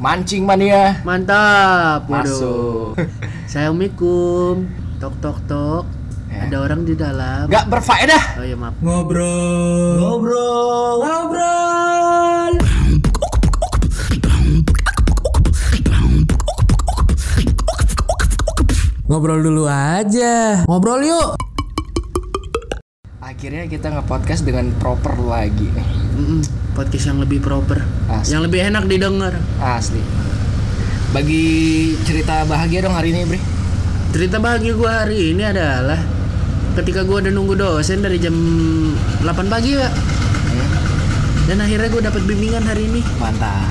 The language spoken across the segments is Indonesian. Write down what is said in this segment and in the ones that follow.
Mancing mania. Mantap. Masuk. Waduh. Assalamualaikum. Tok tok tok. Ya. Ada orang di dalam. Gak berfaedah. Oh ya maaf. Ngobrol. Ngobrol. Ngobrol. Ngobrol dulu aja. Ngobrol yuk. Akhirnya kita nge-podcast dengan proper lagi nih. Mm-mm, Podcast yang lebih proper. Asli. Yang lebih enak didengar. Asli. Bagi cerita bahagia dong hari ini, Bre. Cerita bahagia gue hari ini adalah ketika gue udah nunggu dosen dari jam 8 pagi pak dan akhirnya gue dapat bimbingan hari ini Mantap.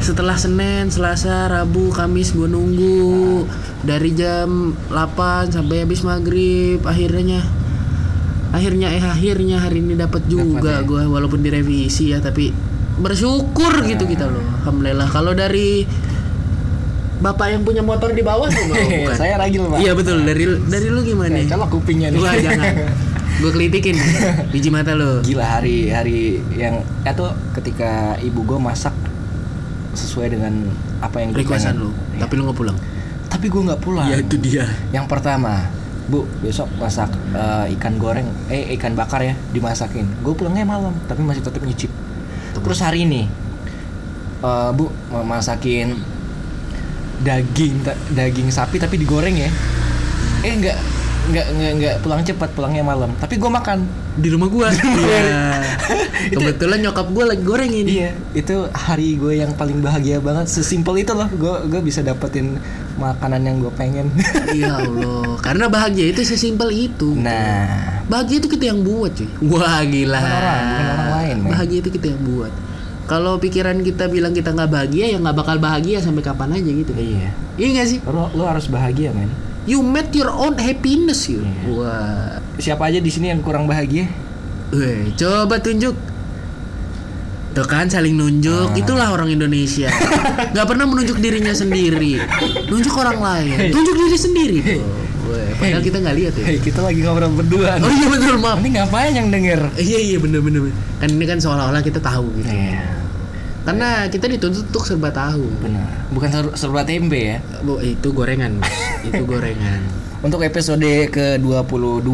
setelah Senin, Selasa, Rabu, Kamis gue nunggu dari jam 8 sampai habis maghrib akhirnya akhirnya eh akhirnya hari ini dapat juga ya? gue walaupun direvisi ya tapi bersyukur gitu kita loh alhamdulillah. Kalau dari bapak yang punya motor di bawah tuh bukan. Saya ragil, Pak. iya betul. Dari dari lu gimana? Eh, Colok kupingnya nih. Wah jangan. Gue kelitikin. Biji mata lo Gila hari hari yang itu ketika ibu gue masak sesuai dengan apa yang gue Requestan lu. Tapi lu gak pulang? Tapi gue nggak pulang. Ya itu dia. Yang pertama, Bu, besok masak eh, ikan goreng, eh ikan bakar ya, dimasakin. Gue pulangnya malam, tapi masih tetap nyicip. Terus hari ini, eh, Bu, masakin daging daging sapi tapi digoreng ya. Eh enggak enggak enggak, enggak pulang cepat, pulangnya malam. Tapi gue makan. Di rumah gua Iya Kebetulan nyokap gua lagi gorengin Iya, itu hari gue yang paling bahagia banget. Sesimpel itu loh, gue gue bisa dapetin makanan yang gue pengen. Ya Allah Karena bahagia itu sesimpel itu nah, Bahagia itu kita yang buat cuy Wah gila Bukan orang, bukan orang lain. Bahagia itu kita yang buat Kalau pikiran kita bilang kita nggak bahagia ya nggak bakal bahagia sampai kapan aja gitu iya. Iya gak sih? Lo, lo harus bahagia, men. You met your own happiness you Iya. Wah Siapa aja di sini yang kurang bahagia? Weh, coba tunjuk. Tuh kan saling nunjuk, itulah orang Indonesia. Gak pernah menunjuk dirinya sendiri, nunjuk orang lain, tunjuk diri sendiri. Tuh. Weh, padahal kita nggak lihat ya. Hei, kita lagi ngobrol berdua. Oh iya betul maaf. Ini ngapain yang denger? Iya iya bener bener. Kan ini kan seolah-olah kita tahu gitu. Iya, Karena kita dituntut untuk serba tahu. benar. Bukan ser- serba tempe ya. Bu, itu gorengan, itu gorengan. Untuk episode ke-22.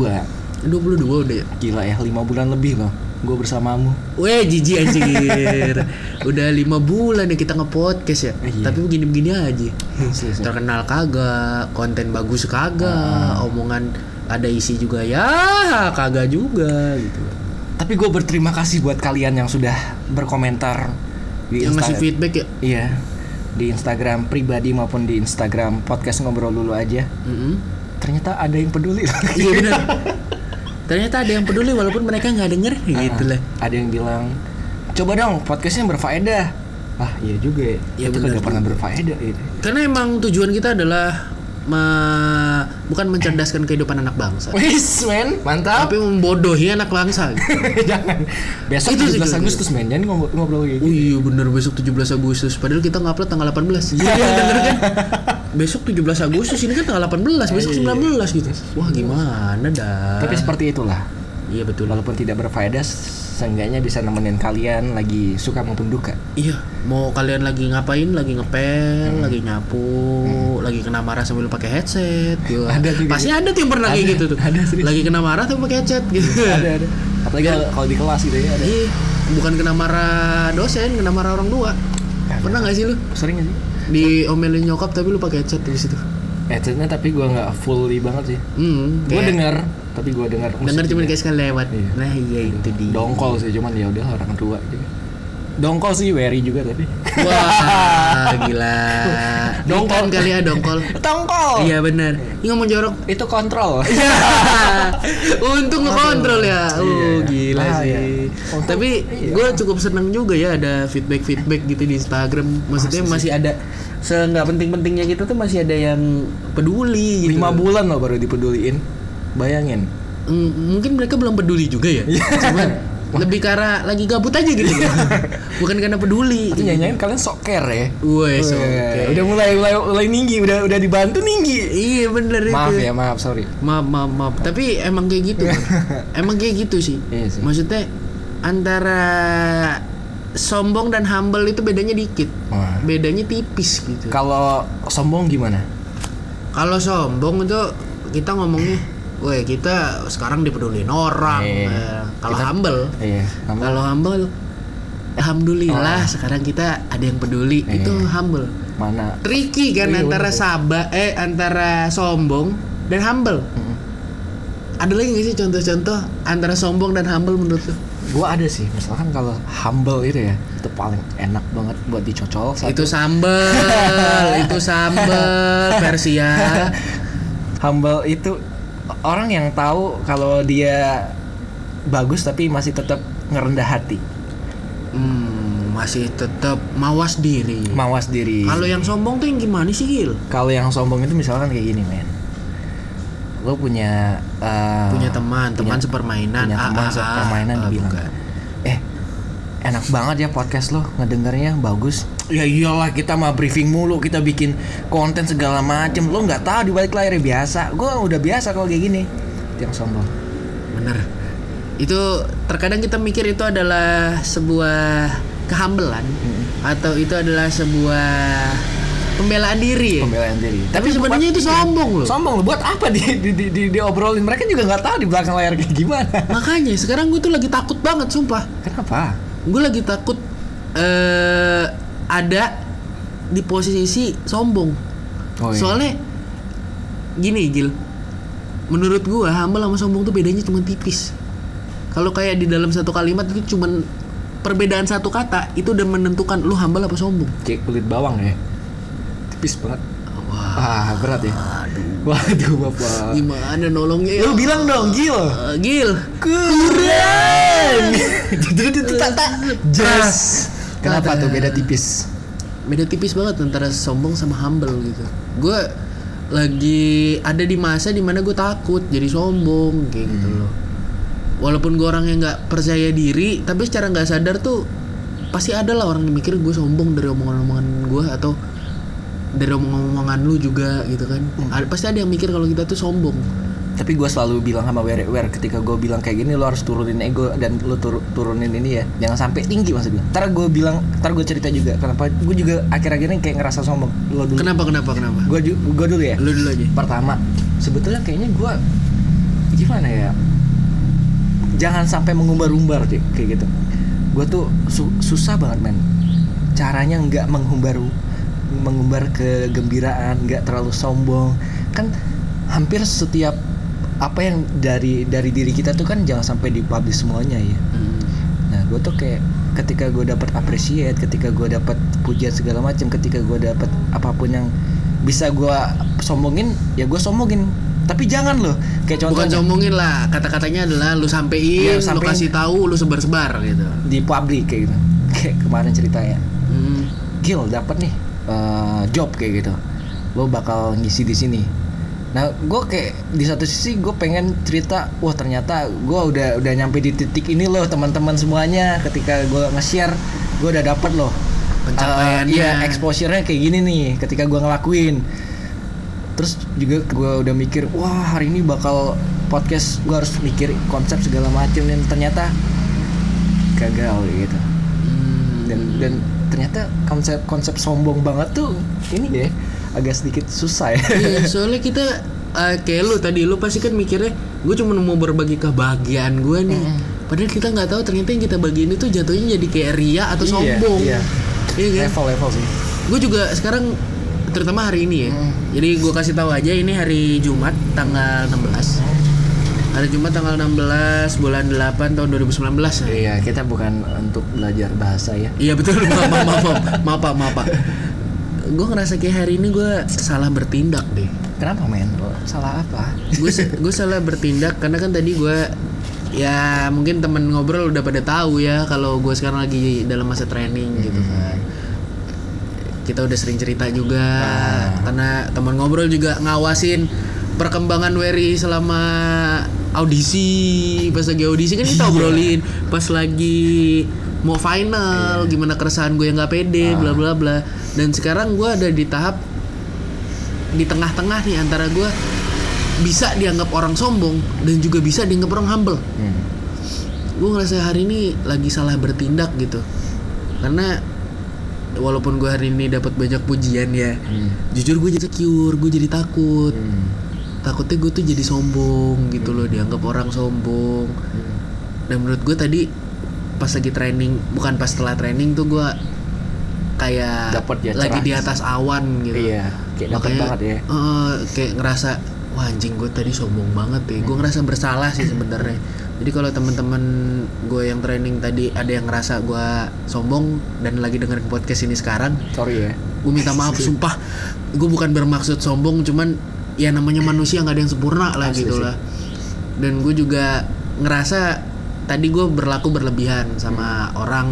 22 udah ya. Gila ya, 5 bulan lebih loh. Gue bersamamu. Weh jijik anjir Udah lima bulan ya kita nge-podcast ya Iya. Tapi begini-begini aja Serius, ya? Terkenal kagak Konten bagus kagak Omongan ada isi juga ya kagak juga gitu Tapi gue berterima kasih buat kalian yang sudah berkomentar di Yang ngasih feedback ya Iya. Di Instagram pribadi maupun di Instagram podcast ngobrol dulu aja. Mm-mm. Ternyata ada yang peduli. Iya benar Ternyata ada yang peduli walaupun mereka nggak denger gitu lah ada yang bilang coba dong podcastnya berfaedah ah iya juga ya, Iya, itu benar kagak pernah berfaedah gitu. Karena emang tujuan kita adalah me- Bukan mencerdaskan kehidupan anak bangsa. Wis men mantap. Tapi membodohi anak bangsa. Gitu. jangan. Besok Itu sih 17 gue- Agustus men. Jangan ngobrol, ngobrol kayak Oh gitu iya bener. Besok 17 Agustus. Padahal kita ngupload tanggal 18 Iya. Bener kan? Besok 17 Agustus. Ini kan tanggal 18 Besok 19 gitu. Wah gimana dah? Tapi seperti itulah. Iya betul. Walaupun tidak berfaedah seenggaknya bisa nemenin kalian lagi suka maupun duka. Iya Mau kalian lagi ngapain? Lagi ngepel Hmm. Lagi nyapu Lagi kena marah sambil pakai headset gitu. Ada juga Pasti ada tuh yang pernah kayak Ada, gitu tuh. ada, serius. Lagi kena marah tuh pakai headset gitu. Ada ada. Apalagi kalau- kalau di kelas gitu ya ada. Iya Bukan kena marah dosen Kena marah orang tua. Pernah gak sih lu? sering gak sih? Diomelin nyokap tapi lu pakai headset di situ. Headsetnya tapi gua nggak fully banget sih. Hmm, gue kayak- dengar tapi gue dengar Dengar cuma kayak sekali lewat. Iya. Nah iya itu dia. dongkol sih cuman ya udah orang tua juga dongkol sih Wery juga tapi Wah gila. Dongkol. Dongkol kali ya dongkol. dongkol Iya benar. Ini ngomong jorok. itu kontrol Iya. Untung ngekontrol ya. Oh Iya. gila Bahaya. sih. Untung- Tapi iya. gue cukup seneng juga ya ada feedback feedback gitu di Instagram. Maksudnya masih ada se nggak penting-pentingnya gitu tuh masih ada yang peduli gitu. lima bulan loh baru dipeduliin bayangin Mm, mungkin mereka belum peduli juga ya. Iya. Cuman lebih karena lagi gabut aja gitu. Bukan karena peduli. tapi nyanyain kalian sok care ya Wes, Weh, oke. udah mulai mulai mulai tinggi udah udah dibantu tinggi Iya bener maaf itu. ya maaf sorry Maaf, maaf, maaf. Tapi emang kayak gitu. Emang kayak gitu sih. Iya sih. Maksudnya antara sombong dan humble itu bedanya dikit. Wah. Bedanya tipis gitu. Kalau sombong gimana? Kalau sombong itu kita ngomongnya, weh kita sekarang dipedulin orang. Iya. Eh, Kalau Kita- humble, Iya, kamu kalau humble, alhamdulillah Oh. sekarang kita ada yang peduli. Iya. Itu humble. mana? Tricky kan Iya, antara sabar, eh antara sombong dan humble. Ada lagi nggak sih contoh-contoh antara sombong dan humble menurut lu? Gua ada sih, misalkan kalau humble itu ya, itu paling enak banget buat dicocol. Satu, Itu sambel, itu sambel Persia. humble itu orang yang tahu kalau dia bagus tapi masih tetap ngerendah hati, Hmm, masih tetap mawas diri. mawas diri. Kalau yang sombong tuh yang gimana sih Gil? Kalau yang sombong itu misalkan kayak gini, men. Lo punya eh, punya teman, teman punya- sepermainan, punya teman ah, ah. sepermainan Ah, dibilang, bukan. eh enak banget ya podcast lo ngedengarnya bagus. Ya iyalah kita mah briefing mulu, kita bikin konten segala macem. Lo nggak tahu di balik layarnya biasa. Gue udah biasa kalau kayak gini. Yang sombong. Bener. Itu terkadang kita mikir itu adalah sebuah kehambelan atau itu adalah sebuah pembelaan diri. ya? Pembelaan diri. Tapi sebenarnya itu sombong loh. Sombong lo buat apa di, di, di, di- diobrolin? Mereka juga nggak tahu di belakang layar kayak gimana. Makanya sekarang gue tuh lagi takut banget sumpah. Kenapa? Gue lagi takut eh ada di posisi sombong. Oh, iya. Soalnya gini Gil, menurut gua humble sama sombong tuh bedanya cuma tipis. Kalau kayak di dalam satu kalimat itu cuman perbedaan satu kata itu udah menentukan lu humble apa sombong. Kayak kulit bawang ya. Tipis banget. Wah, Ah berat ya. aduh. Waduh bapak. Gimana nolongnya ya? Lu bilang dong, Gil. Eh, Gil, Kurang. Jadi itu tak tak. Jas. Kenapa Ada. tuh beda tipis? beda tipis banget antara sombong sama humble gitu. Gue lagi ada di masa di mana gue takut jadi sombong kayak gitu loh. Walaupun gue orang yang nggak percaya diri, tapi secara nggak sadar tuh pasti ada lah orang yang mikir gue sombong dari omongan-omongan gue atau dari omongan-omongan lu juga gitu kan. Ada, pasti ada yang mikir kalau kita tuh sombong. Tapi gue selalu bilang sama Wer, Wer ketika gue bilang kayak gini lo harus turunin ego dan lo tur- turunin ini ya, jangan sampai tinggi maksudnya. Ntar gue bilang, ntar gue cerita juga kenapa gue juga akhir-akhir ini kayak ngerasa sombong. Lo dulu. Kenapa kenapa kenapa? Gue gue dulu ya. Lu dulu aja. Pertama, sebetulnya kayaknya gue gimana ya? Jangan sampai mengumbar-umbar deh kayak gitu. Gue tuh su- susah banget men. Caranya nggak menghumbar mengumbar kegembiraan, nggak terlalu sombong. Kan hampir setiap apa yang dari dari diri kita tuh kan jangan sampai dipublish semuanya ya. Hmm. Nah, gue tuh kayak ketika gue dapat appreciate, ketika gue dapat pujian segala macam, ketika gue dapat apa pun yang bisa gue sombongin, ya gue sombongin. Tapi jangan loh, kayak Bukan contohnya sombongin lah, kata-katanya adalah lu sampein, lu sampein. kasih tahu, lu sebar-sebar gitu. di publik kayak gitu. Kayak kemarin ceritanya, Hmm. Gil dapat nih eh, job kayak gitu, lo bakal ngisi di sini. Nah, gue kayak di satu sisi gue pengen cerita, wah ternyata gue udah udah nyampe di titik ini loh teman-teman semuanya. Ketika gue nge-share, gue udah dapet loh Pencapaiannya. Eh, Iya, exposure-nya kayak gini nih ketika gue ngelakuin. Terus juga gue udah mikir, wah hari ini bakal podcast gue harus mikir konsep segala macam dan ternyata gagal gitu. Hmm. Dan dan ternyata konsep konsep sombong banget tuh ini ya agak sedikit susah ya. Iya, soalnya kita eh, kayak lu tadi lu pasti kan mikirnya gue cuma mau berbagi kebahagiaan gue nih. Padahal kita nggak tahu ternyata yang kita bagiin itu jatuhnya jadi kayak ria atau Iya, sombong. iya. Iya kan? Level-level sih. Gue juga sekarang terutama hari ini ya. Jadi gue kasih tahu aja ini hari Jumat tanggal 16. Hari Jumat tanggal 16 bulan 8 tahun 2019 ya. Iya, kita bukan untuk belajar bahasa ya. Iya betul maaf maaf maaf maaf maaf maaf. Gue ngerasa kayak hari ini gue salah bertindak deh. Kenapa men? Salah apa? gue gue salah bertindak karena kan tadi gue ya mungkin temen ngobrol udah pada tahu ya kalau gue sekarang lagi dalam masa training gitu kan kita udah sering cerita juga karena teman ngobrol juga ngawasin perkembangan Wery selama audisi pas lagi audisi kan kita obrolin pas lagi mau final gimana keresahan gue yang nggak pede bla bla bla dan sekarang gue ada di tahap di tengah-tengah nih antara gue bisa dianggap orang sombong dan juga bisa dianggap orang humble. Hmm. Gue ngerasa hari ini lagi salah bertindak gitu. karena walaupun gue hari ini dapat banyak pujian ya Hmm. jujur gue jadi secure gue jadi takut Hmm. takutnya gue tuh jadi sombong gitu loh dianggap orang sombong Hmm. dan menurut gue tadi pas lagi training bukan pas setelah training tuh gue kayak Dapet ya, lagi cerah. di atas awan gitu Iya, kayak dapet banget ya. eh, kayak ngerasa wah anjing gue tadi sombong banget ya gue ngerasa bersalah sih sebenarnya jadi kalau teman-teman gue yang training tadi ada yang ngerasa gue sombong dan lagi dengerin podcast ini sekarang Sorry ya. gue minta maaf sumpah gue bukan bermaksud sombong cuman ya namanya manusia nggak ada yang sempurna lah Asli gitu sih. lah dan gue juga ngerasa tadi gue berlaku berlebihan sama Hmm. orang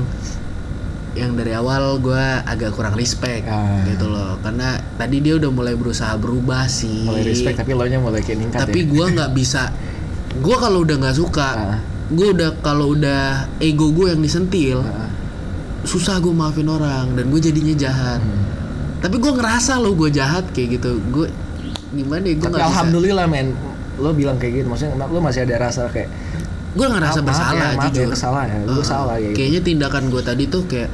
yang dari awal gue agak kurang respect Ah. gitu loh karena tadi dia udah mulai berusaha berubah sih Mulai respect tapi lo nya mulai kayak ningkat tapi ya. gue nggak bisa gue kalau udah nggak suka Ah. gue udah kalau udah ego gue yang disentil Ah. susah gue maafin orang dan gue jadinya jahat Hmm. tapi gue ngerasa lo gue jahat kayak gitu gue gimana ya gue nggak bisa alhamdulillah men, lo bilang kayak gitu. Maksudnya lo masih ada rasa kayak gue ngerasa maaf bersalah ya, maaf jujur. ya, kesalah ya, gue Heeh. salah kayak gitu. kayaknya tindakan gue tadi tuh kayak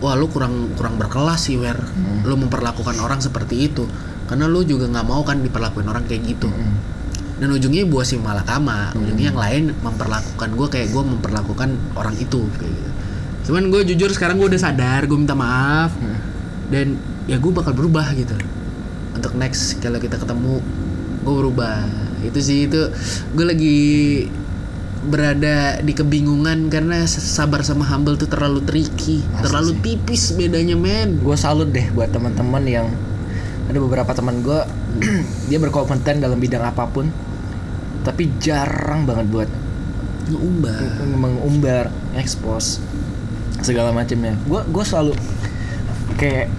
wah lu kurang kurang berkelas sih wer. Hmm. lu memperlakukan orang seperti itu. Karena lu juga nggak mau kan diperlakuin orang kayak gitu. Hmm. dan ujungnya buah si malakama ujungnya yang lain memperlakukan gue kayak gue memperlakukan orang itu kayak gitu. Cuman gue jujur sekarang gue udah sadar gue minta maaf. Hmm. dan ya gue bakal berubah gitu. Untuk next kalau kita ketemu gue berubah. Itu sih itu. Gue lagi berada di kebingungan karena sabar sama humble tuh terlalu tricky Asli terlalu sih. tipis bedanya men. Gue salut deh buat teman-teman yang ada beberapa teman gue dia berkompeten dalam bidang apa pun tapi jarang banget buat ngeumbar mengumbar expose segala macamnya. Gue gue selalu kayak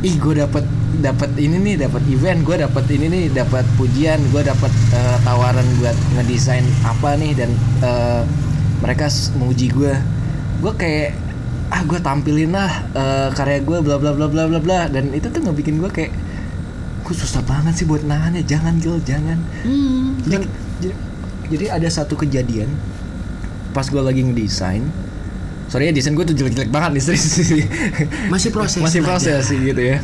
ih gue dapat dapat ini nih dapat event gue dapat ini nih dapat pujian gue dapat eh, tawaran buat ngedesain apa nih dan eh, mereka menguji gue gue kayak ah gue tampilin lah eh, karya gue bla bla bla bla bla bla. Dan itu tuh ngebikin gue kayak gue susah banget sih buat nahannya? Jangan Gil jangan. Hmm, jadi, jadi, jadi ada satu kejadian pas gue lagi ngedesain. Sorry ya desain gue tuh jelek-jelek banget nih serius. Masih proses masih belajar. proses sih gitu ya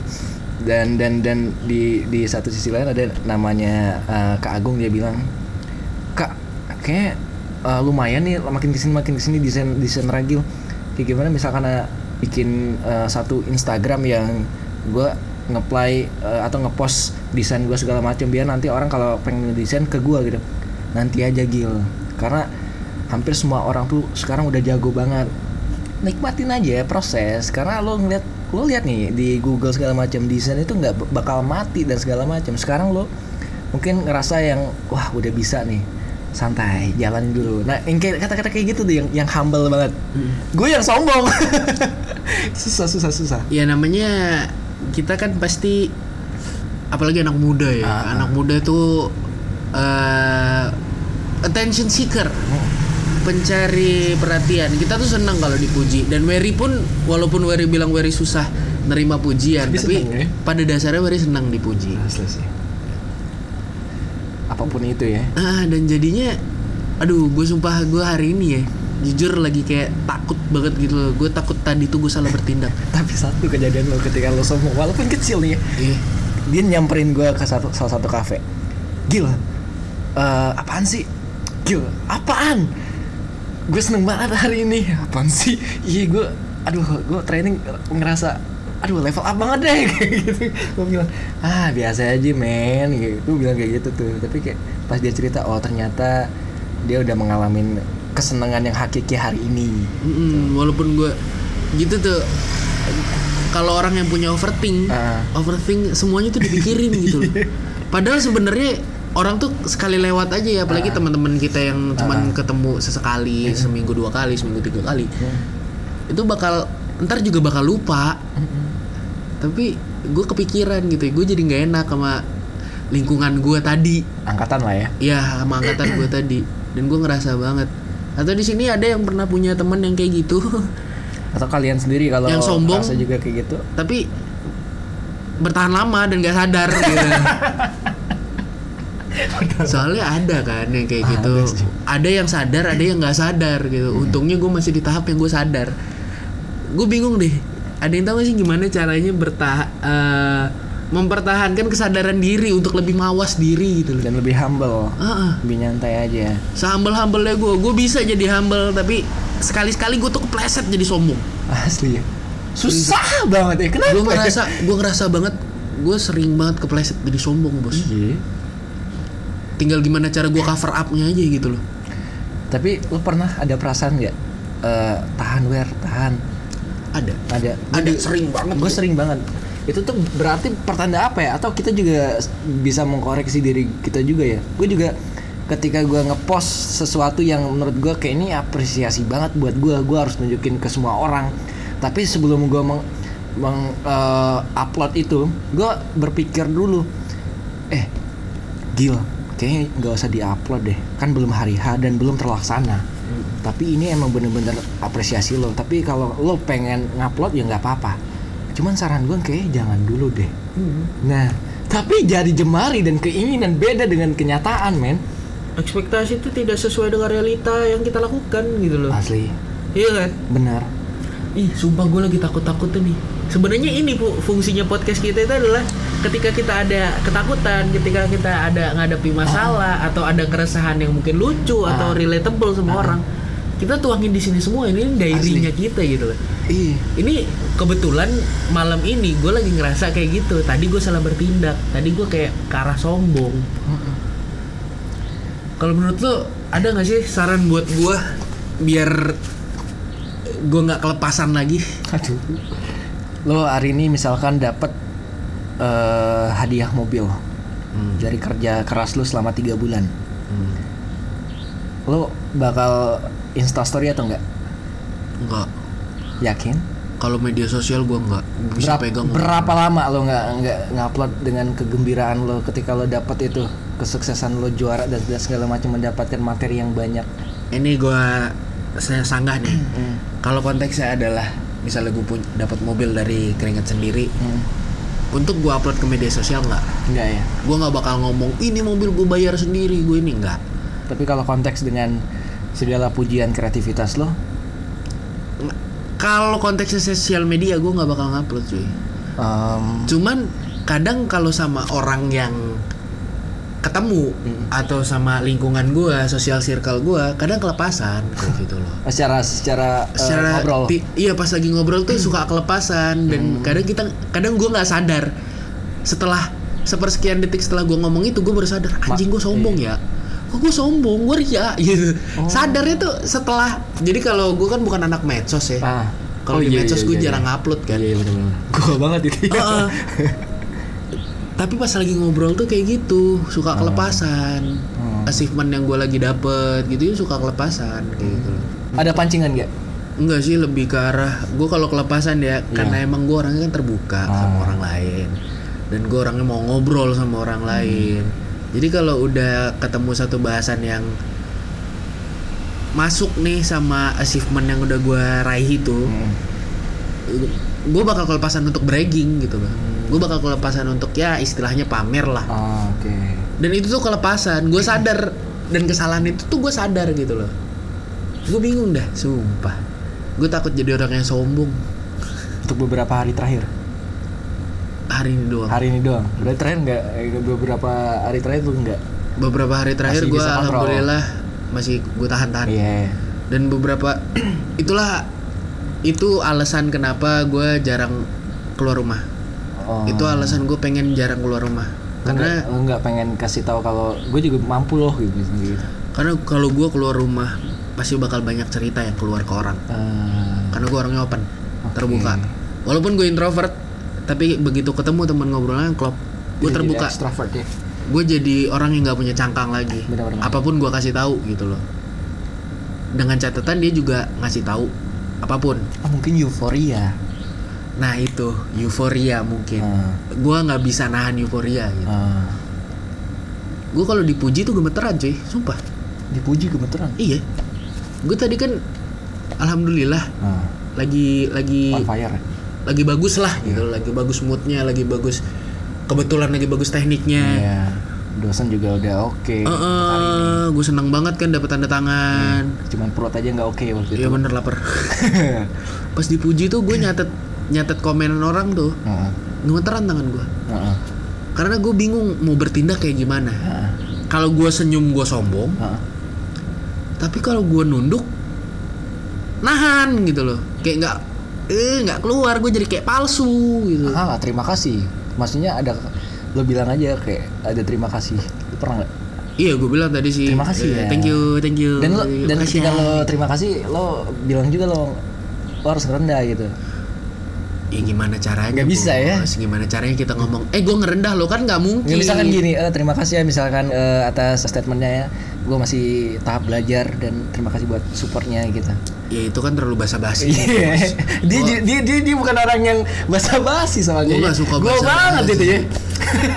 dan dan dan di di satu sisi lain ada namanya eh, Kak Agung dia bilang Kak kayak eh, lumayan nih makin ke sini makin ke sini desain desain ragil. Kayak gimana misalkan eh, bikin eh, satu Instagram yang gue ngeplay eh, atau ngepost desain gue segala macam biar nanti orang kalau pengen desain ke gue gitu. Nanti aja Gil. Karena hampir semua orang tuh sekarang udah jago banget. Nikmatin aja proses karena lo ngeliat lo lihat nih di Google segala macam desain itu nggak bakal mati dan segala macam sekarang lo mungkin ngerasa yang wah udah bisa nih santai jalanin dulu. Nah yang kayak kata-kata kayak gitu tuh yang yang humble banget. Gue yang sombong. Susah susah susah. Ya namanya kita kan pasti apalagi anak muda ya. Ah, ah. anak muda tuh eh, attention seeker pencari perhatian. Kita tuh senang kalau dipuji. Dan Wery pun walaupun Wery bilang Wery susah nerima pujian Tapi tapi seneng ya. pada dasarnya Wery senang dipuji. Asli sih. Apa pun itu ya. Ah dan jadinya aduh gue sumpah gue hari ini ya jujur lagi kayak takut banget gitu loh. Gue takut tadi tuh gue salah bertindak. tapi satu kejadian lo ketika lo sombong walaupun kecil nih ya, Iya. dia nyamperin gue ke satu salah satu kafe. Gil eh, apaan sih? Gil apaan gue seneng banget hari ini. Apaan sih? Iya gue aduh gue training ngerasa aduh level up banget deh. Kayak gitu. Gue bilang ah biasa aja men. Gitu gue bilang kayak gitu tuh. Tapi kayak pas dia cerita oh ternyata dia udah mengalami kesenangan yang hakiki hari ini. Mm-mm, walaupun gue gitu tuh kalau orang yang punya overthink Ah. overthink semuanya tuh dipikirin gitu loh. Padahal sebenarnya orang tuh sekali lewat aja ya apalagi teman-teman kita yang cuman ketemu sesekali seminggu dua kali seminggu tiga kali. Itu bakal ntar juga bakal lupa. Tapi gue kepikiran gitu gue jadi nggak enak sama lingkungan gue tadi. Angkatan lah ya. Ya sama angkatan gue tadi. Dan gue ngerasa banget. Atau di sini ada yang pernah punya teman yang kayak gitu. Atau kalian sendiri kalau Yang sombong. juga kayak gitu. Tapi bertahan lama dan gak sadar gitu. soalnya ada kan yang kayak Ada gitu. sih. ada yang sadar ada yang nggak sadar gitu. Untungnya gue masih di tahap yang gue sadar. Gue bingung deh. Ada yang tahu gak sih gimana caranya bertahan mempertahankan kesadaran diri untuk lebih mawas diri gitu loh. Dan lebih humble. Ah, ah. lebih nyantai aja. Sehumble humble gue gue bisa jadi humble tapi sekali sekali gue tuh kepleset jadi sombong. Asli ya. Susah banget ya. Kenapa gue ya? ngerasa gue ngerasa banget gue sering banget kepleset jadi sombong bos. Iya. Tinggal gimana cara gue cover upnya aja gitu loh. Tapi lu pernah ada perasaan nggak? Eh, tahan wer tahan. Ada. Ada. Ada sering banget. Gue sering banget. Itu tuh berarti pertanda apa ya? Atau kita juga bisa mengkoreksi diri kita juga ya? Gue juga ketika gue ngepost sesuatu yang menurut gue kayak ini apresiasi banget buat gue gue harus nunjukin ke semua orang. Tapi sebelum gue meng, meng- eh, upload itu gue berpikir dulu eh Gil kayaknya nggak usah diupload deh. Kan belum hari H dan belum terlaksana. Tapi ini emang bener-bener apresiasi lo. Tapi kalau lo pengen ngupload ya nggak apa-apa. Cuman saran gue kayaknya jangan dulu deh. Nah tapi jadi jemari dan keinginan beda dengan kenyataan men. Ekspektasi itu tidak sesuai dengan realita yang kita lakukan gitu loh. Asli. Iya kan? Benar ih sumpah gue lagi takut takut tuh nih. Sebenarnya ini bu fungsinya podcast kita itu adalah ketika kita ada ketakutan ketika kita ada ngadepi masalah atau ada keresahan yang mungkin lucu atau Ah. relatable sama orang kita tuangin di sini semua. Ini diary-nya kita gitu loh. Ih ini kebetulan malam ini gue lagi ngerasa kayak gitu. Tadi gue salah bertindak. Tadi gue kayak ke arah sombong. Kalau menurut lo ada nggak sih saran buat gue biar gue nggak kelepasan lagi. Aduh. Lo hari ini misalkan dapat eh, hadiah mobil. Dari kerja keras lo selama tiga bulan. Lo bakal instastory atau enggak nggak. Yakin? Kalau media sosial gue nggak. Bisa Berap- pegang. berapa lama lo nggak nggak ngupload dengan kegembiraan lo ketika lo dapat itu? Kesuksesan lo juara dan segala macam mendapatkan materi yang banyak. Ini gue saya sanggah nih. Hmm. kalau konteksnya adalah misalnya gue pun dapat mobil dari keringat sendiri Hmm. untuk gue upload ke media sosial nggak? Enggak ya. Gue nggak bakal ngomong ini mobil gue bayar sendiri. Gue ini nggak. Tapi kalau konteks dengan segala pujian kreativitas lo? Kalau konteksnya sosial media gue nggak bakal ngupload cuy. Em, cuman kadang kalau sama orang yang ketemu atau sama lingkungan gue sosial circle gue kadang kelepasan kayak gitu loh. Secara secara, eh, secara ngobrol. ti- iya pas lagi ngobrol tuh suka kelepasan dan kadang kita kadang gue nggak sadar. Setelah sepersekian detik setelah gue ngomong itu gue baru sadar anjing gue sombong ya? Kok gue sombong? Gue ria gitu. Sadarnya tuh setelah jadi kalau gue kan bukan anak medsos ya. Ah. kalau Oh, di iya, medsos iya, gue iya, jarang iya. upload kan. Iya benar-benar gua banget itu. Ya. Heeh. tapi pas lagi ngobrol tuh kayak gitu suka kelepasan Hmm. achievement yang gue lagi dapet gitu ya suka kelepasan kayak gitu loh. ada pancingan nggak Enggak sih lebih ke arah gue kalau kelepasan ya karena emang gue orangnya kan terbuka sama Ah. orang lain dan gue orangnya mau ngobrol sama orang lain jadi kalau udah ketemu satu bahasan yang masuk nih sama achievement yang udah gue raih itu Hmm. Gue bakal kelepasan untuk bragging gitu loh gue bakal kelepasan untuk ya istilahnya pamer lah. Ah, oke. Dan itu tuh kelepasan. Gue sadar. Dan kesalahan itu tuh gue sadar gitu loh. Gue bingung dah. Sumpah. Gue takut jadi orang yang sombong. Untuk beberapa hari terakhir? Hari ini doang. Hari ini doang? Berarti terakhir nggak? Eh, beberapa hari terakhir tuh nggak? Beberapa hari terakhir gue alhamdulillah masih gue tahan-tahan. Iya. Dan beberapa itulah itu alasan kenapa gue jarang keluar rumah. Oh. itu alasan gue pengen jarang keluar rumah. Karena lo nggak pengen kasih tahu kalau gue juga mampu loh gitu gitu. Karena kalau gue keluar rumah pasti bakal banyak cerita yang keluar ke orang. Ah, karena gue orangnya open Oke. terbuka. Walaupun gue introvert tapi begitu ketemu teman ngobrolnya klop. Gue jadi terbuka. extrovert ya? Gue jadi orang yang nggak punya cangkang lagi. Benar-benar. apa pun gue kasih tahu gitu loh. Dengan catatan dia juga ngasih tahu apa pun. Ah, mungkin euforia. Nah itu euforia mungkin. Ah. gue nggak bisa nahan euforia gitu. Ah, gue kalau dipuji tuh gemeteran cuy. Sumpah. Dipuji gemeteran? Iya. Gue tadi kan alhamdulillah Ah, lagi lagi on fire. lagi bagus lah gitu. Lagi bagus moodnya lagi bagus kebetulan lagi bagus tekniknya. Iya. Dosen juga udah oke gue seneng banget kan dapat tanda tangan. cuman perut aja nggak oke waktu itu Iya bener lapar. Pas dipuji tuh gue nyatet nyatet komenan orang tuh Heeh, gemeteran tangan gue. heeh, Karena gue bingung mau bertindak kayak gimana. heeh, Kalau gue senyum gue sombong, heeh. tapi kalau gue nunduk nahan gitu loh. Kayak nggak eh nggak keluar gue jadi kayak palsu gitu. ah terima kasih maksudnya ada lo bilang aja kayak ada terima kasih Lu pernah nggak Iya gue bilang tadi sih. Terima kasih eh, ya. Thank you, thank you. dan lo dan Makasih ketika ya. lo terima kasih lo bilang juga lo lo harus rendah gitu Ya gimana caranya? Nggak bisa ya? Bos? Gimana caranya kita ngomong? Eh gue ngerendah lo kan nggak mungkin. Ya, misalkan gini, eh, terima kasih ya misalkan eh, atas statementnya ya. Gue masih tahap belajar dan terima kasih buat supportnya gitu. Ya itu kan terlalu basa-basi. Iya. dia, dia, dia, dia, dia bukan orang yang basa-basi soalnya. Gue nggak suka Gue basa-basi. banget itu ya.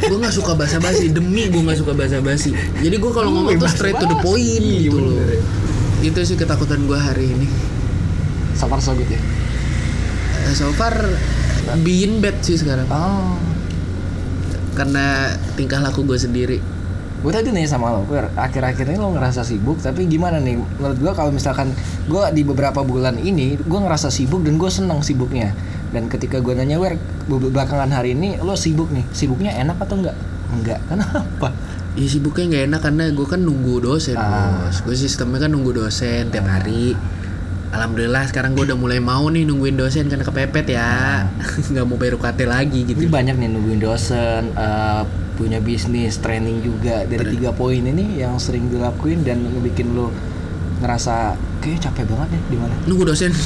gue nggak suka basa-basi demi gue nggak suka basa-basi jadi gue kalau Gue ngomong tuh straight to the point gitu loh itu sih ketakutan gue hari ini So far so good ya. Eh, so far being bad sih sekarang Oh. karena tingkah laku gue sendiri Gue tadi nih sama lo, akhir-akhir ini lo ngerasa sibuk, tapi gimana nih? Menurut gue kalau misalkan gue di beberapa bulan ini, gue ngerasa sibuk dan gue seneng sibuknya. Dan ketika gue nanya, Wer, be- belakangan hari ini lo sibuk nih, sibuknya enak atau enggak? Enggak, kenapa? ya sibuknya nggak enak karena gue kan nunggu dosen Ah. bos gue sistemnya kan nunggu dosen tiap hari Alhamdulillah sekarang gue udah mulai mau nih nungguin dosen karena kepepet ya nggak mau bayar UKT lagi Ini gitu banyak nih nungguin dosen, eh, punya bisnis, training juga. Dari tiga poin ini yang sering dilakuin dan ngebikin lo ngerasa kayaknya capek banget nih di mana? nunggu dosen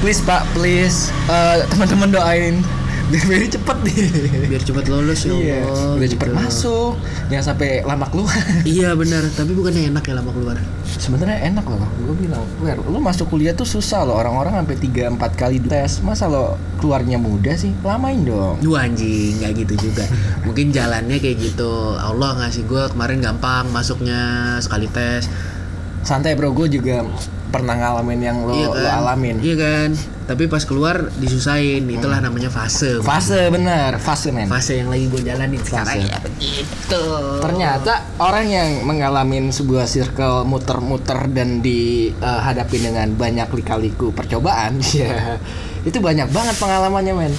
Please pak, please Eh, teman-teman doain biar cepet nih. biar cepat lulus ya Iya, Allah udah cepet gitu. masuk, jangan sampai lama keluar. iya benar tapi bukannya enak ya lama keluar Sebenarnya enak loh, gue bilang, Wer, lu masuk kuliah tuh susah loh, orang-orang sampai 3 4 kali tes, masa lo keluarnya mudah sih? Lamain dong. Duh anjing, nggak gitu juga. Mungkin jalannya kayak gitu. Allah ngasih gue kemarin gampang masuknya sekali tes. Santai bro, gue juga pernah ngalamin yang lo, lo alamin. Iya kan. Tapi pas keluar disusahin. Itulah namanya fase. Fase bener, fase men. Fase yang lagi gue jalanin sekarang Fase. ya begitu. Ternyata orang yang mengalami sebuah circle muter-muter dan dihadapi dengan banyak lika-liku percobaan, ya itu banyak banget pengalamannya men.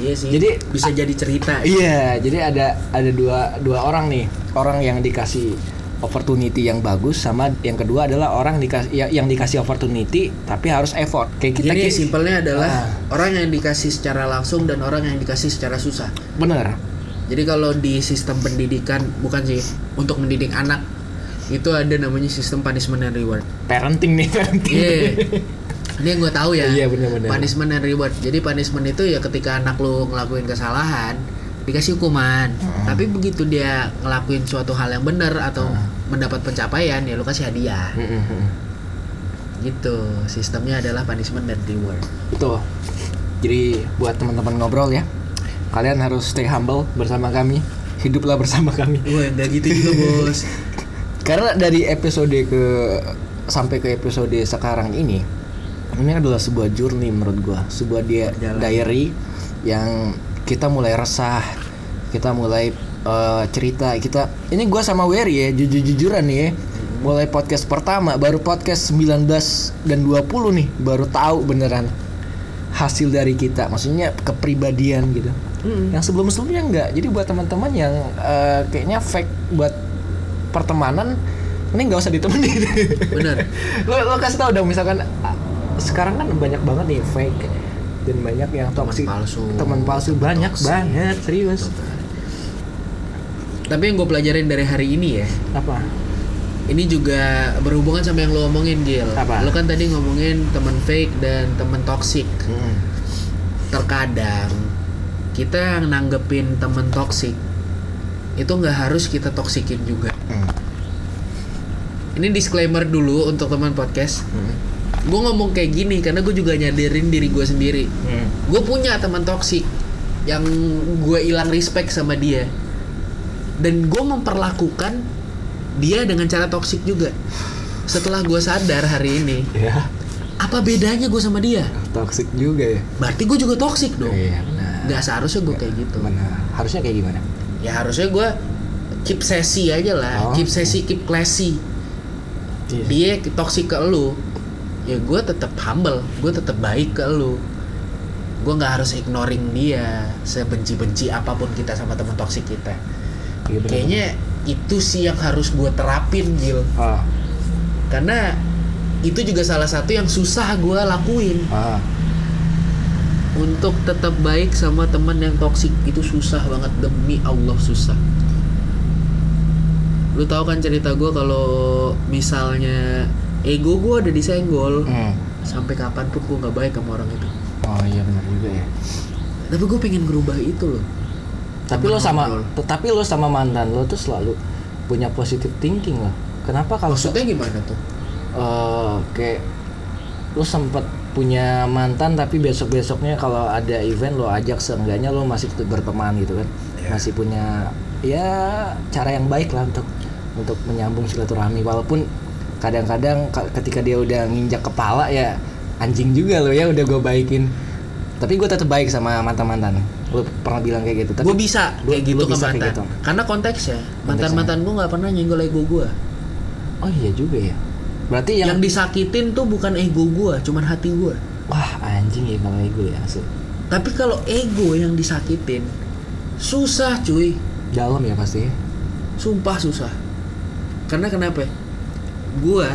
Iya sih. Jadi- bisa jadi cerita. Iya, jadi ada ada dua dua orang nih, orang yang dikasih opportunity yang bagus sama yang kedua adalah orang dikasih yang, yang dikasih opportunity tapi harus effort. Kayak kita Jadi kayak- simpelnya adalah Ah. orang yang dikasih secara langsung dan orang yang dikasih secara susah. bener. Jadi kalau di sistem pendidikan bukan sih untuk mendidik anak itu ada namanya sistem punishment and reward. Parenting nih, parenting. Iya. Ini yang gue tahu ya. Iya, benar-benar. Punishment and reward. Jadi punishment itu ya ketika anak lu ngelakuin kesalahan dikasih hukuman. Tapi begitu dia ngelakuin suatu hal yang benar atau mendapat pencapaian ya lu kasih hadiah. Mm, mm, mm. Gitu. Sistemnya adalah punishment dan reward. Betul. Jadi buat teman-teman ngobrol ya, kalian harus stay humble bersama kami. Hiduplah bersama kami. Wah, enggak gitu juga, Bos. Karena dari episode ke sampai ke episode sekarang ini, ini adalah sebuah journey menurut gua, sebuah dia Perjalanan. diary yang kita mulai resah, kita mulai eh, cerita, kita ini gua sama Wery ya, jujur-jujuran nih ya. Mulai podcast pertama, baru podcast 19 dan 20 nih, baru tahu beneran hasil dari kita, maksudnya kepribadian gitu. Yang sebelum-sebelumnya enggak. Jadi buat teman-teman yang eh, kayaknya fake buat pertemanan, ini nggak usah ditemenin. Bener. lo lo kasih tau dong misalkan sekarang kan banyak banget nih fake dan banyak yang toxic palsu. teman palsu banyak Toxic. banget serius Tapi yang gue pelajarin dari hari ini ya, apa ini juga berhubungan sama yang lo omongin Gil. Apa? Lo kan tadi ngomongin teman fake dan teman toksik. Terkadang kita nanggepin teman toksik itu nggak harus kita toksikin juga. Hmm. Ini disclaimer dulu untuk teman podcast. Gue ngomong kayak gini karena gue juga nyadarin diri gue sendiri. Gue punya teman toksik yang gue hilang respect sama dia. Dan gue memperlakukan dia dengan cara toksik juga. Setelah gue sadar hari ini, ya apa bedanya gue sama dia? toxic juga ya Berarti gue juga toksik dong. iya benar Nggak seharusnya gue kayak gitu. benar harusnya kayak gimana ya harusnya gue keep sesi aja lah Oh. keep sesi keep classy Iya. dia toxic ke lu ya gue tetap humble gue tetap baik ke lu. Gue nggak harus ignoring dia sebenci-benci apa pun kita sama teman toksik kita. Iya, bener. kayaknya itu sih yang harus gue terapin Gil. Ah, karena itu juga salah satu yang susah gue lakuin. Ah. untuk tetap baik sama teman yang toksik itu susah banget. Demi Allah susah. Lu tahu kan cerita gue kalau misalnya ego gue udah disenggol Hmm. sampai kapan pun gue nggak baik sama orang itu Oh iya benar juga ya. tapi gue pengen ngerubah itu loh Tapi lo sama ngobrol. tapi lo sama mantan lo tuh selalu punya positive thinking loh. Kenapa kalau maksudnya gimana tuh eh kayak lo sempet punya mantan tapi besok besoknya kalau ada event lo ajak seenggaknya lo masih tetap berteman gitu kan Iya. masih punya ya cara yang baik lah untuk untuk menyambung silaturahmi walaupun kadang-kadang ka- ketika dia udah nginjak kepala ya anjing juga lo ya udah gue baikin. Tapi gue tetap baik sama mantan mantan. Lo pernah bilang kayak gitu tapi gue bisa Gua- kayak gitu ke bisa kayak mantan. gitu. karena konteksnya mantan mantan gue nggak pernah nyenggol ego gue oh iya juga ya. Berarti yang, yang, disakitin tuh bukan ego gue cuman hati gue wah anjing ya kalau ego ya asli. Tapi kalau ego yang disakitin susah cuy. Dalam ya pasti. Ya. sumpah susah. Karena kenapa gue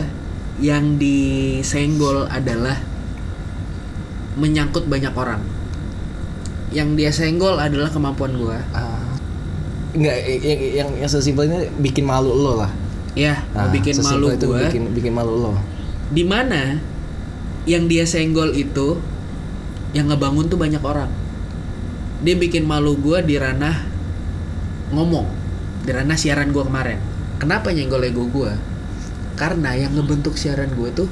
yang disenggol adalah menyangkut banyak orang yang dia senggol adalah kemampuan gue Ah. Enggak, yang, yang, yang sesimpel ini bikin malu lo lah. ya mau Ah, bikin malu itu gue bikin bikin malu lo. di mana yang dia senggol itu yang ngebangun tuh banyak orang dia bikin malu gue di ranah ngomong di ranah siaran gue kemarin kenapa nyenggol ego gue karena yang ngebentuk siaran gue tuh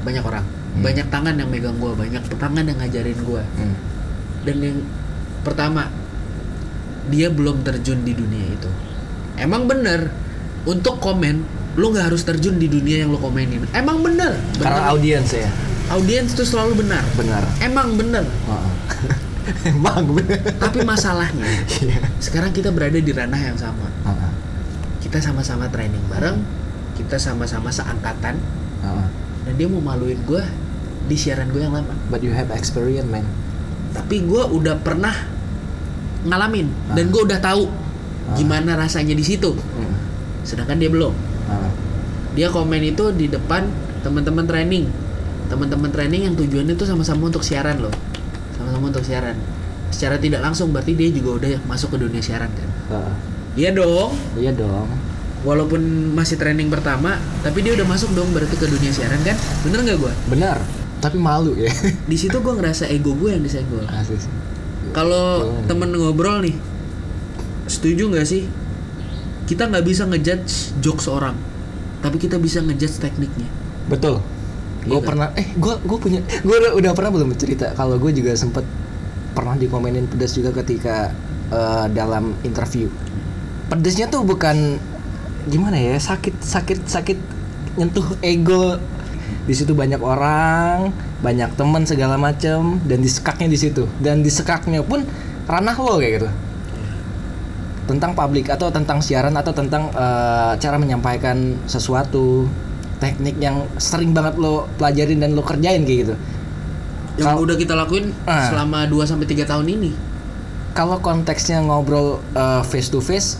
banyak orang Hmm. banyak tangan yang megang gue banyak tangan yang ngajarin gue Hmm. dan yang pertama dia belum terjun di dunia itu emang bener untuk komen lu nggak harus terjun di dunia yang lu komenin emang bener Karena bener. audiens ya. audiens itu selalu benar Benar. emang bener Heeh. Emang benar. tapi masalahnya Iya. sekarang kita berada di ranah yang sama Heeh. kita sama-sama training bareng kita sama-sama seangkatan Heeh. dan dia mau maluin gue di siaran gue yang lama But you have experience, man. tapi gue udah pernah ngalamin dan gue udah tahu gimana rasanya di situ Hmm. sedangkan dia belum Heeh. dia komen itu di depan teman-teman training teman-teman training yang tujuannya itu sama-sama untuk siaran loh sama-sama untuk siaran secara tidak langsung berarti dia juga udah masuk ke dunia siaran kan Heeh. iya dong Iya dong. Walaupun masih training pertama tapi dia udah masuk dong berarti ke dunia siaran kan bener nggak gue Benar. Tapi malu ya. di situ gue ngerasa ego gue yang disenggol sih. kalau temen ngobrol nih setuju nggak sih kita nggak bisa ngejudge jokes orang tapi kita bisa ngejudge tekniknya Betul. Iya Gue kan? pernah eh gue gue punya gue udah, udah pernah belum cerita kalau gue juga sempet pernah dikomenin pedas juga ketika eh, dalam interview. Pedesnya tuh bukan gimana ya sakit sakit sakit nyentuh ego. Di situ banyak orang banyak teman segala macem dan disekaknya di situ. Dan disekaknya pun ranah lo kayak gitu. Tentang publik atau tentang siaran atau tentang eh, cara menyampaikan sesuatu teknik yang sering banget lo pelajarin dan lo kerjain kayak gitu. Yang Kal- udah kita lakuin Ah. selama 2 sampai 3 tahun ini. Kalau konteksnya ngobrol eh, face to face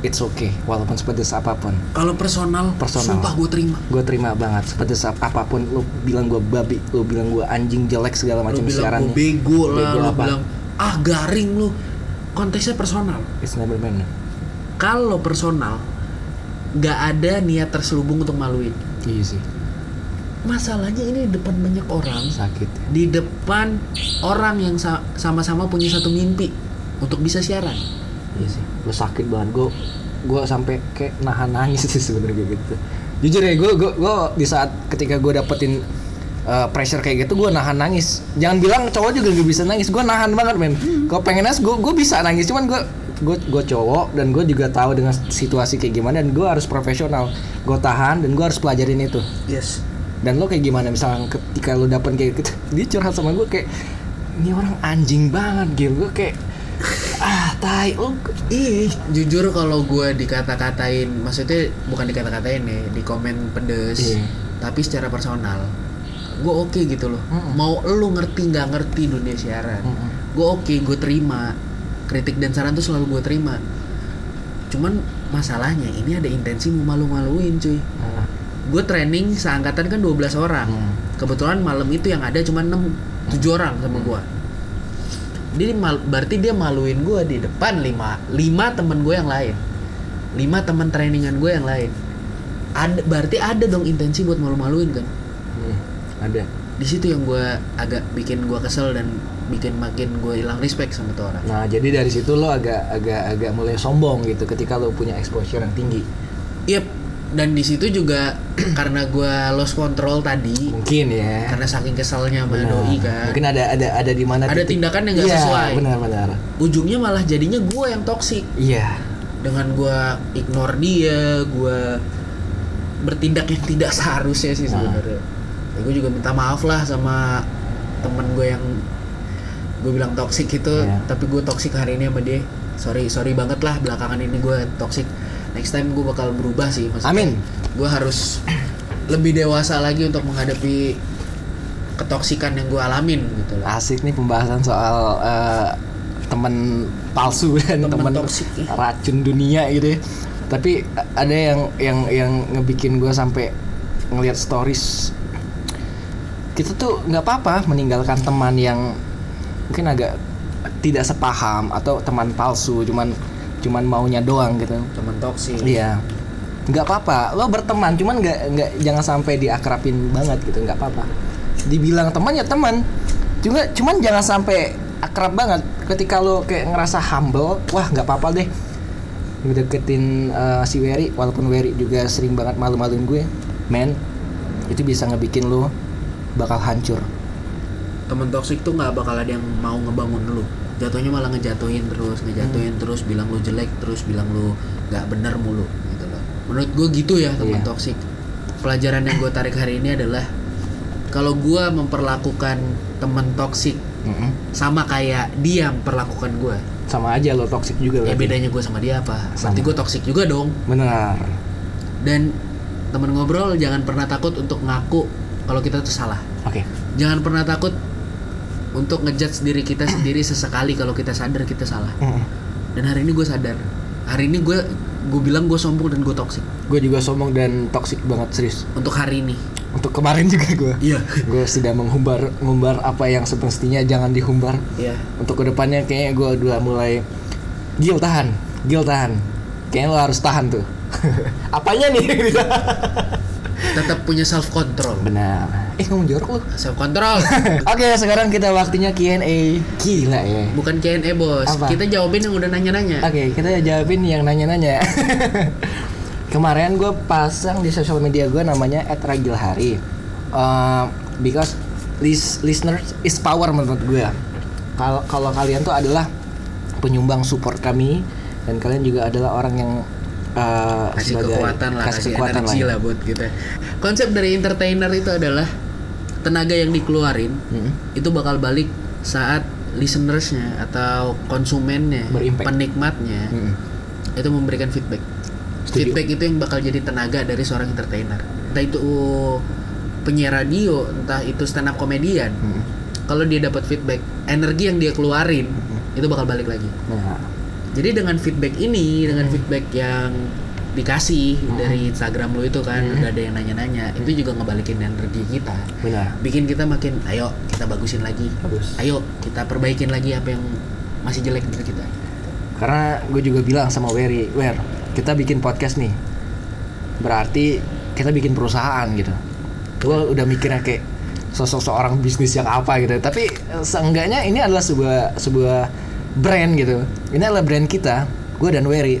it's okay walaupun sepedes apa pun. Kalau personal, Personal. sumpah gue terima. Gue terima banget sepedes ap- apa pun lo bilang gue babi lo bilang gue anjing jelek segala lu macam bilang siarannya. gue bego lah Bego lu apa? bilang ah garing lu. Konteksnya personal. It's never been. Kalau personal nggak ada niat terselubung untuk maluin. Iya sih. Masalahnya ini di depan banyak orang. Sakit. Di depan orang yang sa- sama-sama punya satu mimpi untuk bisa siaran Iya sih, gue sakit banget. Gue gue sampai kayak nahan nangis sih sebenarnya gitu. Jujur ya, gue gue gue di saat ketika gue dapetin uh, pressure kayak gitu, gue nahan nangis. Jangan bilang cowok juga gak bisa nangis. Gue nahan banget men. Kalau pengen nangis, gue gue bisa nangis. Cuman gue gue gue cowok dan gue juga tahu dengan situasi kayak gimana dan gue harus profesional. Gue tahan dan gue harus pelajarin itu. yes Dan lo kayak gimana misalnya ketika lo dapet kayak gitu, dia curhat sama gue kayak ini orang anjing banget gitu. Gue kayak tai lu ih jujur kalau gue dikata-katain maksudnya bukan dikata-katain ya di komen pedes Iya. tapi secara personal gue oke gitu loh. Mm-mm. mau lu ngerti nggak ngerti dunia siaran Mm-mm. gue oke gue terima. Kritik dan saran tuh selalu gue terima. Cuman masalahnya ini ada intensi mau malu-maluin cuy. Nah, gue training seangkatan kan 12 orang. Hmm. kebetulan malam itu yang ada cuma 6 7 orang sama gue dia mal- berarti dia maluin gue di depan lima lima temen gue yang lain. Lima teman trainingan gue yang lain. Ada berarti ada dong intensi buat malu-maluin kan? Hmm, ada. Di situ yang gue agak bikin gue kesel dan bikin makin gue hilang respect sama tuh orang. Nah jadi dari situ lo agak agak agak mulai sombong gitu ketika lo punya exposure yang tinggi. Yep. Dan di situ juga karena gue lost control tadi mungkin ya karena saking keselnya sama Benar. doi kan mungkin ada ada ada di mana Ada titik- tindakan yang nggak Iya, sesuai. benar-benar ujungnya malah jadinya gue yang toksik iya dengan gue ignore dia gue bertindak yang tidak seharusnya sih Nah. sebenarnya ya, gue juga minta maaf lah sama temen gue yang gue bilang toksik itu Iya. tapi gue toksik hari ini sama dia sorry sorry banget lah belakangan ini gue toksik next time gue bakal berubah sih maksudnya Amin. gue harus lebih dewasa lagi untuk menghadapi ketoksikan yang gue alamin gitu lah asik nih pembahasan soal eh, teman palsu dan Teman ya. racun dunia gitu ya tapi a- ada yang yang yang ngebikin gue sampai ngelihat stories kita tuh nggak apa-apa meninggalkan teman yang mungkin agak tidak sepaham atau teman palsu cuman cuman maunya doang gitu teman toksik Iya. Nggak apa-apa. Lo berteman, cuman nggak nggak jangan sampai diakrapin banget gitu. Nggak apa-apa. Dibilang teman ya teman. Juga cuman jangan sampai akrab banget. Ketika lo kayak ngerasa humble, wah nggak apa-apa deh. Ngedeketin eh, si Wery, walaupun Wery juga sering banget malu-maluin gue, men, itu bisa ngebikin lo bakal hancur. Temen toksik tuh nggak bakal ada yang mau ngebangun lu jatuhnya malah ngejatuhin terus ngejatuhin Hmm. terus bilang lu jelek terus bilang lu nggak bener mulu gitu loh menurut gue gitu ya teman Iya. toksik pelajaran yang gue tarik hari ini adalah kalau gue memperlakukan temen toksik Mm-mm. sama kayak dia memperlakukan gue Sama aja lo toxic juga ya berarti. bedanya gue sama dia apa Sama. berarti gue toksik juga dong Benar. dan temen ngobrol jangan pernah takut untuk ngaku kalau kita tuh salah Oke. jangan pernah takut untuk ngejudge diri kita sendiri sesekali kalau kita sadar kita salah. Dan hari ini gue sadar. Hari ini gue gue bilang gue sombong dan gue toksik Gue juga sombong dan toxic banget serius. untuk hari ini. Untuk kemarin juga gue. iya. Gue sudah menghumbar ngumbar apa yang semestinya jangan dihumbar. Iya. Untuk ke depannya kayaknya gue udah mulai Gil tahan Gil tahan. Kayaknya lo harus tahan tuh. Apanya nih tetap punya self control benar eh ngomong jorok lo self control oke sekarang kita waktunya Q&A gila ya bukan Q&A bos Apa? kita jawabin yang udah nanya-nanya Oke, kita jawabin yang nanya-nanya. Kemarin gue pasang di sosial media gue namanya @ragilhari. Uh, because lis listeners is power menurut gue. Kalau kalau kalian tuh adalah penyumbang support kami dan kalian juga adalah orang yang uh, kasih sebagai- kekuatan lah kasih, kekuatan energi ya. lah buat kita konsep dari entertainer itu adalah tenaga yang dikeluarin Mm-mm. itu bakal balik saat listenersnya atau konsumennya Berimpact. penikmatnya Mm-mm. itu memberikan feedback Setuju. feedback itu yang bakal jadi tenaga dari seorang entertainer entah itu penyiar radio entah itu stand up komedian Mm-mm. kalau dia dapat feedback energi yang dia keluarin Mm-mm. itu bakal balik lagi Nah, jadi dengan feedback ini dengan Hmm. feedback yang dikasih dari Instagram lu itu kan Hmm. udah ada yang nanya-nanya itu juga ngebalikin energi kita benar. bikin kita makin ayo kita bagusin lagi Bagus. ayo kita perbaikin lagi apa yang masih jelek dari kita Karena gue juga bilang sama Wery, Wer, kita bikin podcast nih. Berarti kita bikin perusahaan gitu. Gue udah mikirnya kayak sosok seorang bisnis yang apa gitu. Tapi eh, seenggaknya ini adalah sebuah sebuah brand gitu. Ini adalah brand kita. Gue dan Wery.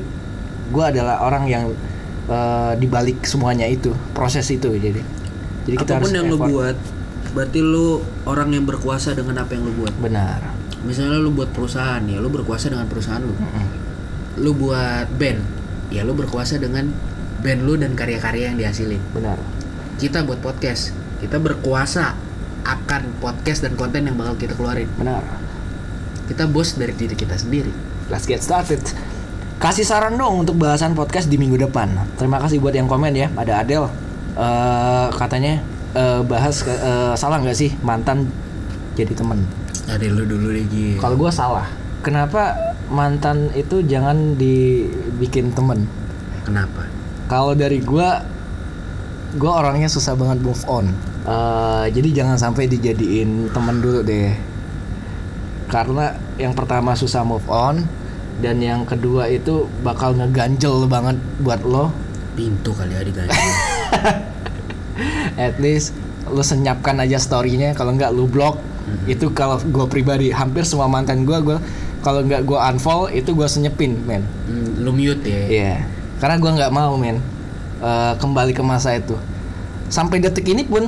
Gue adalah orang yang eh, dibalik semuanya itu, proses itu jadi. Jadi kita apa pun harus yang effort. buat berarti lu orang yang berkuasa dengan apa yang lu buat Benar. misalnya lu buat perusahaan ya lu berkuasa dengan perusahaan lu Mm-mm. lu buat band ya lu berkuasa dengan band lu dan karya-karya yang dihasilin Benar. kita buat podcast kita berkuasa akan podcast dan konten yang bakal kita keluarin Benar. kita bos dari diri kita sendiri Let's get started. Kasih saran dong untuk bahasan podcast di minggu depan. Terima kasih buat yang komen ya. Ada Adel eh, katanya eh, bahas eh, salah nggak sih mantan jadi temen. dari lu dulu deh Kalau gue salah. Kenapa mantan itu jangan dibikin temen? kenapa Kalau dari gue, gue orangnya susah banget move on. Eh, jadi jangan sampai dijadiin temen dulu deh. Karena yang pertama susah move on dan yang kedua itu bakal ngeganjel banget buat lo. pintu kali ya diganti At least lo senyapkan aja storynya. Kalau nggak lo blok. Itu kalau gue pribadi hampir semua mantan gue gue kalau nggak gue unfollow itu gue senyepin men. Hmm, lu mute ya Iya, karena gua nggak mau men eh, kembali ke masa itu. Sampai detik ini pun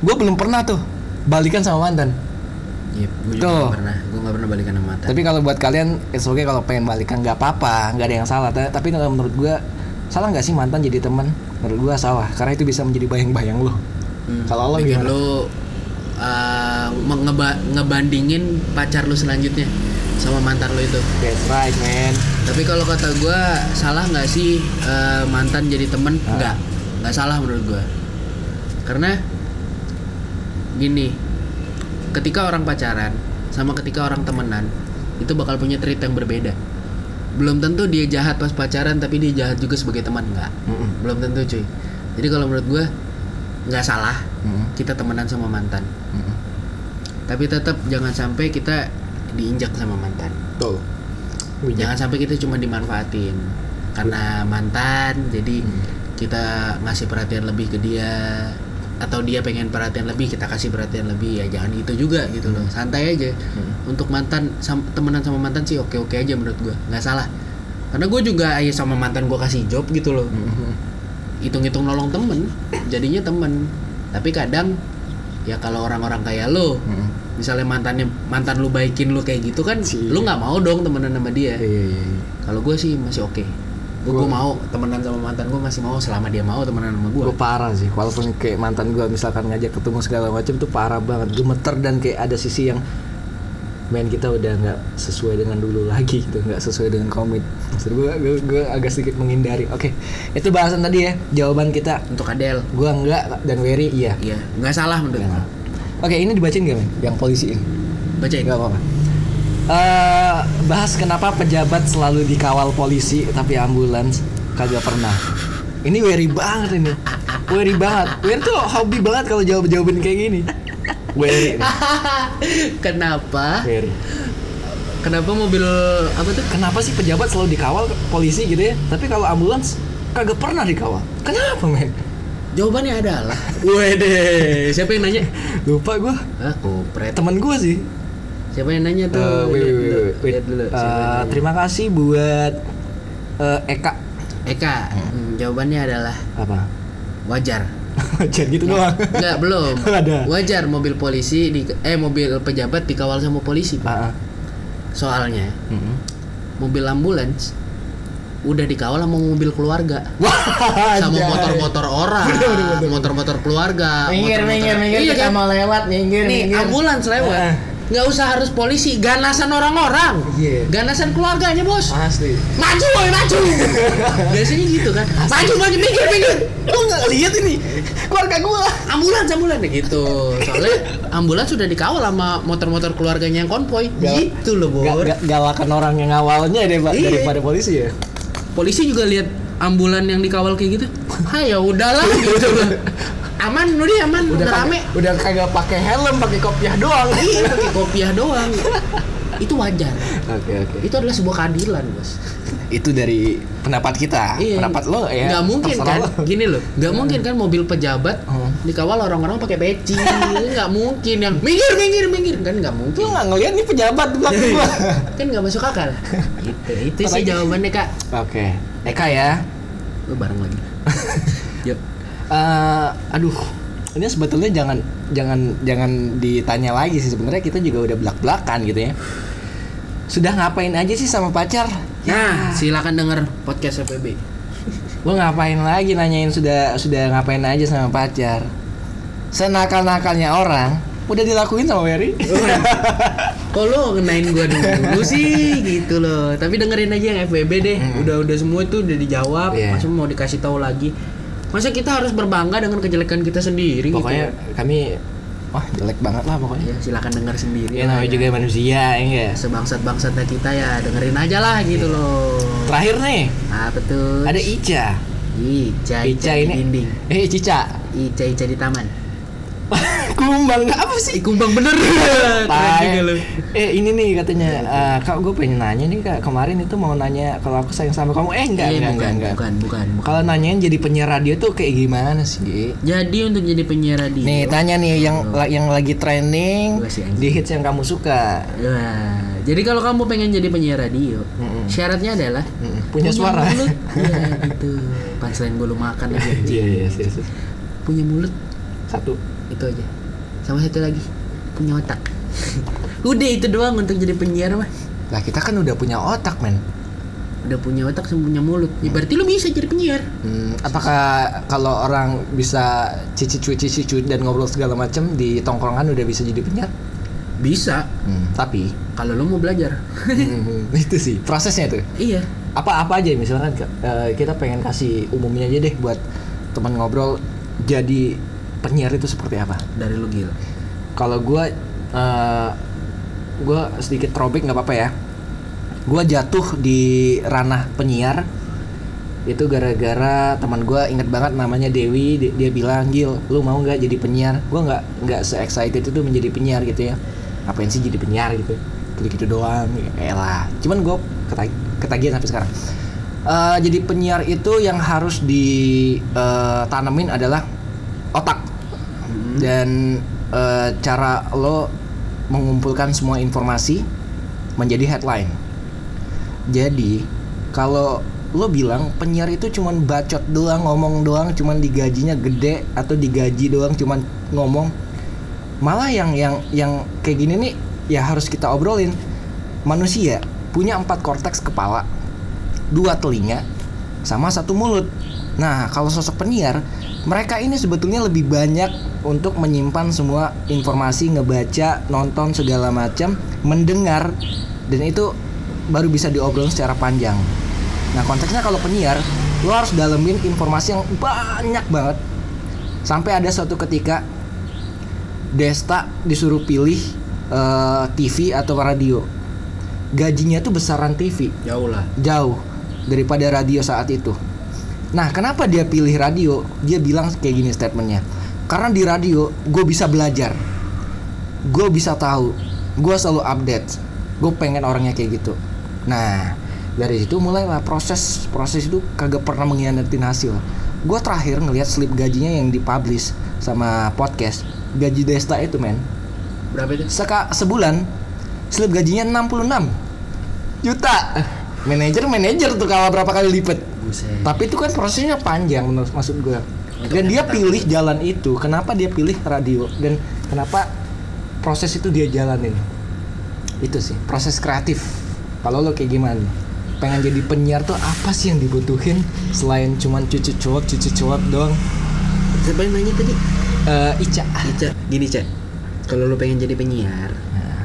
gue belum pernah tuh balikan sama mantan. Iya, gue juga Tuh. pernah gue gak pernah balikan sama mantan Tapi kalau buat kalian, it's okay kalau pengen balikan nggak apa-apa, nggak ada yang salah. Ta- Tapi kalau menurut gua salah nggak sih mantan jadi teman? Menurut gua salah, karena itu bisa menjadi bayang-bayang lo. Hmm, Kalau lo gimana? lu uh, ngeba- ngebandingin pacar lu selanjutnya sama mantan lu itu That's right man. tapi kalau kata gua salah nggak sih uh, mantan jadi temen Ah. nggak nggak salah menurut gua karena gini ketika orang pacaran sama ketika orang temenan itu bakal punya treat yang berbeda belum tentu dia jahat pas pacaran tapi dia jahat juga sebagai teman nggak Mm-mm. belum tentu cuy jadi kalau menurut gua nggak salah Mm-mm. kita temenan sama mantan Mm-mm. tapi tetap jangan sampai kita diinjak sama mantan Betul. jangan sampai kita cuma dimanfaatin karena mantan jadi Hmm. kita ngasih perhatian lebih ke dia atau dia pengen perhatian lebih kita kasih perhatian lebih ya jangan gitu juga gitu loh santai aja Hmm. untuk mantan sam- temenan sama mantan sih oke oke aja menurut gua nggak salah karena gue juga ya sama mantan gue kasih job gitu loh Mm-mm. hitung-hitung nolong temen jadinya temen tapi kadang ya kalau orang-orang kayak lo Mm-mm. misalnya mantannya mantan lu baikin lu kayak gitu kan Cie. lu nggak mau dong temenan sama dia Iya, iya, iya. kalau gue sih masih oke gue Gua- mau temenan sama mantan gue masih mau selama dia mau temenan sama gue Gue parah sih, walaupun kayak mantan gue misalkan ngajak ketemu segala macam tuh parah banget, gemeter dan kayak ada sisi yang main kita udah nggak sesuai dengan dulu lagi gitu, nggak sesuai dengan komit. Maksud gue, gue, agak sedikit menghindari. Oke, itu bahasan tadi ya, jawaban kita. untuk Adele Gue enggak dan Wery iya. iya nggak salah menurut gue. Oke, ini dibacain gak men? Yang polisi ini? bacain Nggak apa-apa. Eh, bahas kenapa pejabat selalu dikawal polisi tapi ambulans kagak pernah. Ini Wery banget ini. Wery banget. Wery tuh hobi banget kalau jawab jawabin kayak gini. Nih. kenapa Wery. kenapa mobil apa tuh Kenapa sih pejabat selalu dikawal polisi gitu ya? Tapi kalau ambulans kagak pernah dikawal. Kenapa men? jawabannya adalah wede siapa yang nanya Lupa gua. ah kupret Temen gua sih. Siapa yang nanya tuh Eh, wait, wait, wait, wait. lihat dulu nanya. terima kasih buat eh, Eka. Eka hmm, jawabannya adalah Apa? wajar Jangan gitu doang. Enggak, belum. Ada. Wajar mobil polisi di eh mobil pejabat dikawal sama polisi. Pak. Ah, ah. Soalnya Mm-mm. mobil ambulans udah dikawal sama mobil keluarga. Wah, Sama motor-motor orang, motor-motor keluarga. Minggir, motor-motor- minggir, minggir, Iya kan? mau lewat, minggir, Nih, minggir. ambulans lewat. Ah. Nggak usah harus polisi, ganasan orang-orang. Iya. Ganasan keluarganya, Bos. Asli. Maju, woy, maju. Biasanya gitu kan. Maju, maju, minggir, minggir. Gua nggak lihat ini. Keluarga gua. ambulans ambulans gitu soalnya ambulans sudah dikawal sama motor-motor keluarganya yang konvoy Gal- gitu loh ga- galakan orang yang awalnya deh, Pak, Iya. daripada polisi ya. polisi juga lihat ambulan yang dikawal kayak gitu. Ah ya udahlah gitu. Loh aman udah aman. Udah, kagak- rame. Udah kagak pakai helm, pakai kopiah doang. iya pakai kopiah doang itu wajar Oke, oke. itu adalah sebuah keadilan bos Itu dari pendapat kita. Iya. Pendapat lo ya. nggak mungkin kan lo. gini loh nggak mungkin kan mobil pejabat Hmm. dikawal orang-orang pakai peci nggak mungkin yang minggir minggir minggir kan nggak mungkin nggak ngeliat nih pejabat belakang gua. kan nggak masuk akal itu itu sih jawabannya kak Oke. Eka ya. lu bareng lagi yuk Eh, aduh, ini sebetulnya jangan jangan jangan ditanya lagi sih sebenarnya kita juga udah belak belakan gitu ya. Sudah ngapain aja sih sama pacar? nah silakan denger podcast FPB Gue ngapain lagi nanyain sudah sudah ngapain aja sama pacar? Senakal nakalnya orang udah dilakuin sama Wery. Kok lo ngenain gua dulu sih gitu loh. Tapi dengerin aja yang FBB deh. Udah udah semua itu udah dijawab. Hmm. Iya. Masa mau dikasih tahu lagi. Masa kita harus berbangga dengan kejelekan kita sendiri Pokoknya gitu. kami wah jelek banget lah pokoknya. Ya silakan dengar sendiri. Ya lah namanya ya. juga manusia ya enggak? Sebangsat-bangsatnya kita ya dengerin aja lah gitu loh. Terakhir nih Apa tuh? ada Ica. Ica, Ica, Ica di ini dinding. Eh Cica. Ica, Ica di taman. Kumbang apa sih? Ih, kumbang bener. Tai. juga lu. Eh ini nih katanya eh, kak gue pengen nanya nih kak kemarin itu mau nanya kalau aku sayang sama kamu eh enggak Eh, enggak bukan, enggak bukan, bukan, bukan. kalau nanyain jadi penyiar radio tuh kayak gimana sih Jadi untuk jadi penyiar radio. nih tanya nih yang la- yang lagi trending di hits yang kamu suka Wah, jadi kalau kamu pengen jadi penyiar radio, Mm-mm. syaratnya adalah Mm-mm. punya suara mulut. Iya gitu. Punchline gue lu makan aja. iya iya iya iya. Punya mulut satu itu aja. Sama satu lagi punya otak. Udah itu doang untuk jadi penyiar mah. lah kita kan udah punya otak men Udah punya otak sama punya mulut. Ya, berarti lu bisa jadi penyiar. Hmm, apakah kalau orang bisa cici-cuci cici dan ngobrol segala macam di tongkrongan udah bisa jadi penyiar? Bisa. Hmm, tapi Kalau lu mau belajar. hmm, itu sih prosesnya tuh. iya. Apa apa aja misalkan eh, kita pengen kasih umumnya aja deh buat teman ngobrol jadi penyiar itu seperti apa? Dari lu gil. Kalau gue gue sedikit throwback nggak apa-apa ya. Gue jatuh di ranah penyiar itu gara-gara teman gue inget banget namanya Dewi dia, dia bilang Gil lu mau nggak jadi penyiar? Gue nggak nggak se excited itu menjadi penyiar gitu ya. Apain sih jadi penyiar? gitu. Gitu gitu doang ya elah cuman gue ketag- ketagihan sampai sekarang. Eh, jadi penyiar itu yang harus ditanemin adalah otak dan eh, cara lo mengumpulkan semua informasi menjadi headline jadi kalau lo bilang penyiar itu cuman bacot doang, ngomong doang, cuman digajinya gede atau digaji doang cuman ngomong. Malah yang yang yang kayak gini nih ya harus kita obrolin. Manusia punya empat korteks kepala, dua telinga, sama satu mulut. Nah, kalau sosok penyiar, mereka ini sebetulnya lebih banyak untuk menyimpan semua informasi, ngebaca, nonton segala macam, mendengar, dan itu baru bisa diobrolin secara panjang. Nah, konteksnya kalau penyiar, lo harus dalemin informasi yang banyak banget. Sampai ada suatu ketika Desta disuruh pilih eh, TV atau radio. Gajinya tuh besaran TV Jauh lah. jauh daripada radio saat itu. Nah, kenapa dia pilih radio? Dia bilang kayak gini statementnya. Karena di radio gue bisa belajar, gue bisa tahu, gue selalu update. Gue pengen orangnya kayak gitu. Nah, dari situ mulailah proses proses itu kagak pernah mengkhianatin hasil. Gue terakhir ngelihat slip gajinya yang dipublish sama podcast. Gaji Desta itu men, Berapa itu? Seka, sebulan slip gajinya 66 juta. Manajer manajer tuh kalau berapa kali lipat. Buset. Tapi itu kan prosesnya panjang menurut maksud gue. Dan dia pilih jalan itu. Kenapa dia pilih radio dan kenapa proses itu dia jalanin? Itu sih proses kreatif. Kalau lo kayak gimana? Pengen jadi penyiar tuh apa sih yang dibutuhin selain cuman cucu cuap cucu cuap doang? Siapa yang nanya tadi? Eh, Ica. Ica, gini Cak. Kalau lu pengen jadi penyiar, Nah,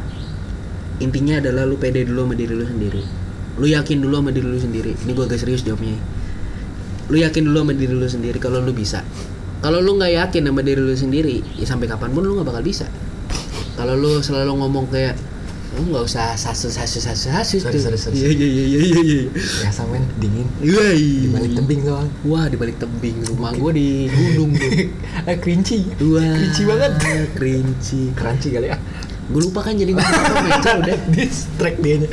intinya adalah lu pede dulu sama diri lu sendiri. Lu yakin dulu sama diri lu sendiri. Ini gua agak serius jawabnya. Lu yakin dulu sama diri lu sendiri kalau lu bisa. Kalau lu nggak yakin sama diri lu sendiri, ya sampai kapan pun lu nggak bakal bisa. Kalau lu selalu ngomong kayak lu nggak usah sasus sasus sasus sasus Sorry, sorry, sorry. Iya iya iya iya iya. ya men dingin. Iya. Di balik tebing doang. Wah di balik tebing rumah gua di gunung tuh. Kerinci. Wah, Kerinci banget. Kerinci. Keranci kali ya. Gue lupa kan jadi meja udah. distract dia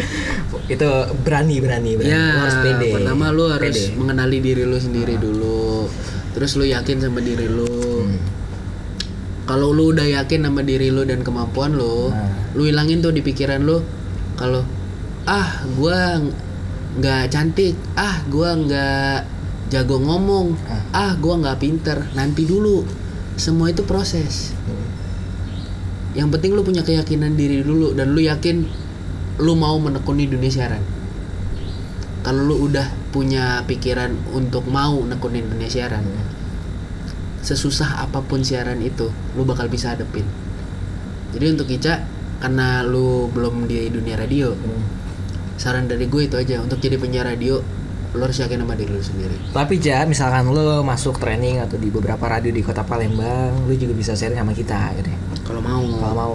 itu berani berani berani Ya, Lo harus pede pertama lu harus Pede. mengenali diri lu sendiri dulu. Terus lu yakin sama diri lu. Hmm. Kalau lu udah yakin sama diri lu dan kemampuan lu, Nah. lu hilangin tuh di pikiran lu kalau ah ng- nggak cantik, ah gua nggak jago ngomong, ah gua nggak pinter. Nanti dulu. Semua itu proses. Yang penting lu punya keyakinan diri dulu dan lu yakin lu mau menekuni dunia siaran. Kalau lu udah punya pikiran untuk mau nekunin dunia siaran, sesusah apa pun siaran itu, lu bakal bisa hadepin. Jadi untuk Ica karena lu belum di dunia radio, Hmm. saran dari gue itu aja untuk jadi penyiar radio lu harus yakin sama diri lu sendiri. Tapi ja, misalkan lu masuk training atau di beberapa radio di kota Palembang, lu juga bisa sharing sama kita gitu ya. Kalau mau, Kalau mau.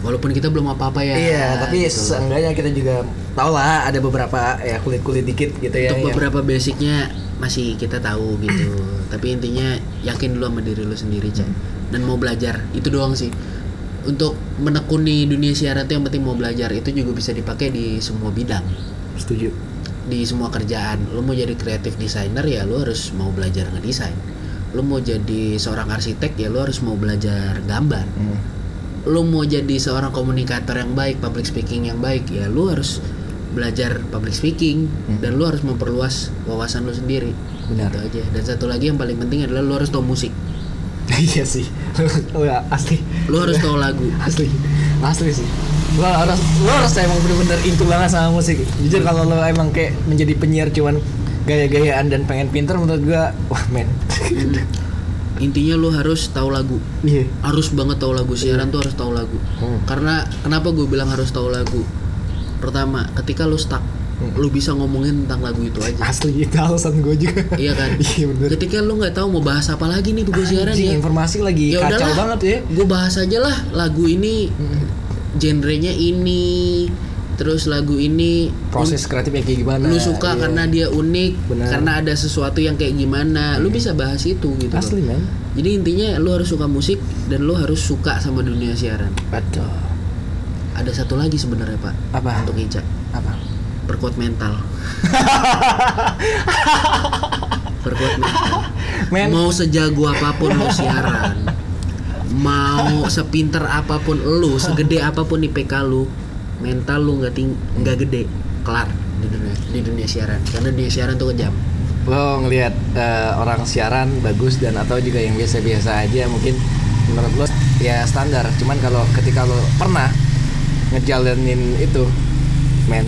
walaupun kita belum apa-apa ya. iya, tapi gitu. seenggaknya kita juga tahu lah ada beberapa ya kulit-kulit dikit gitu ya. untuk yang- beberapa basicnya masih kita tahu gitu. tapi intinya yakin dulu sama diri lu sendiri, Cak. Dan mau belajar, itu doang sih. Untuk menekuni dunia siaran tuh yang penting mau belajar itu juga bisa dipakai di semua bidang. Setuju. di semua kerjaan lu mau jadi kreatif designer ya lu harus mau belajar ngedesain lu mau jadi seorang arsitek ya lu harus mau belajar gambar Hmm. Lu mau jadi seorang komunikator yang baik public speaking yang baik ya lu harus belajar public speaking dan lu harus memperluas wawasan lu sendiri. Benar. Gitu aja. Dan satu lagi yang paling penting adalah lu harus tahu musik. Iya sih. Lu ya, asli. lu harus tahu lagu. Asli. Asli sih. Lo harus lo harus emang bener-bener into banget sama musik. Jujur kalau lo emang kayak menjadi penyiar cuman gaya-gayaan dan pengen pinter menurut gua wah men intinya lu harus tahu lagu. Iya. Harus banget tahu lagu. Siaran tuh harus tahu lagu. Hmm. karena kenapa gue bilang harus tahu lagu? Pertama ketika lu stuck lu bisa ngomongin tentang lagu itu aja. Asli itu alasan gua juga. Iya kan? Iya bener. Ketika lu nggak tahu mau bahas apa lagi nih gue siaran ya informasi lagi ya kacau udahlah banget ya. gue bahas aja lah lagu ini. Genrenya ini terus lagu ini proses kreatifnya kayak gimana? lu suka Iya. karena dia unik Benar. karena ada sesuatu yang kayak gimana. Lu bisa bahas itu gitu loh. asli men. Jadi intinya lu harus suka musik dan lu harus suka sama dunia siaran. Betul. Ada satu lagi sebenarnya pak. Apa? Untuk Ica. Apa? Perkuat mental. Perkuat mental. Men. mau sejago apa pun lu siaran mau sepinter apa pun lu segede apa pun IPK lu mental lu nggak ting nggak gede kelar di dunia di dunia siaran. Karena dunia siaran tuh kejam. Lo ngelihat eh, orang siaran bagus dan atau juga yang biasa-biasa aja mungkin menurut lo ya standar. Cuman kalau ketika lo pernah ngejalanin itu men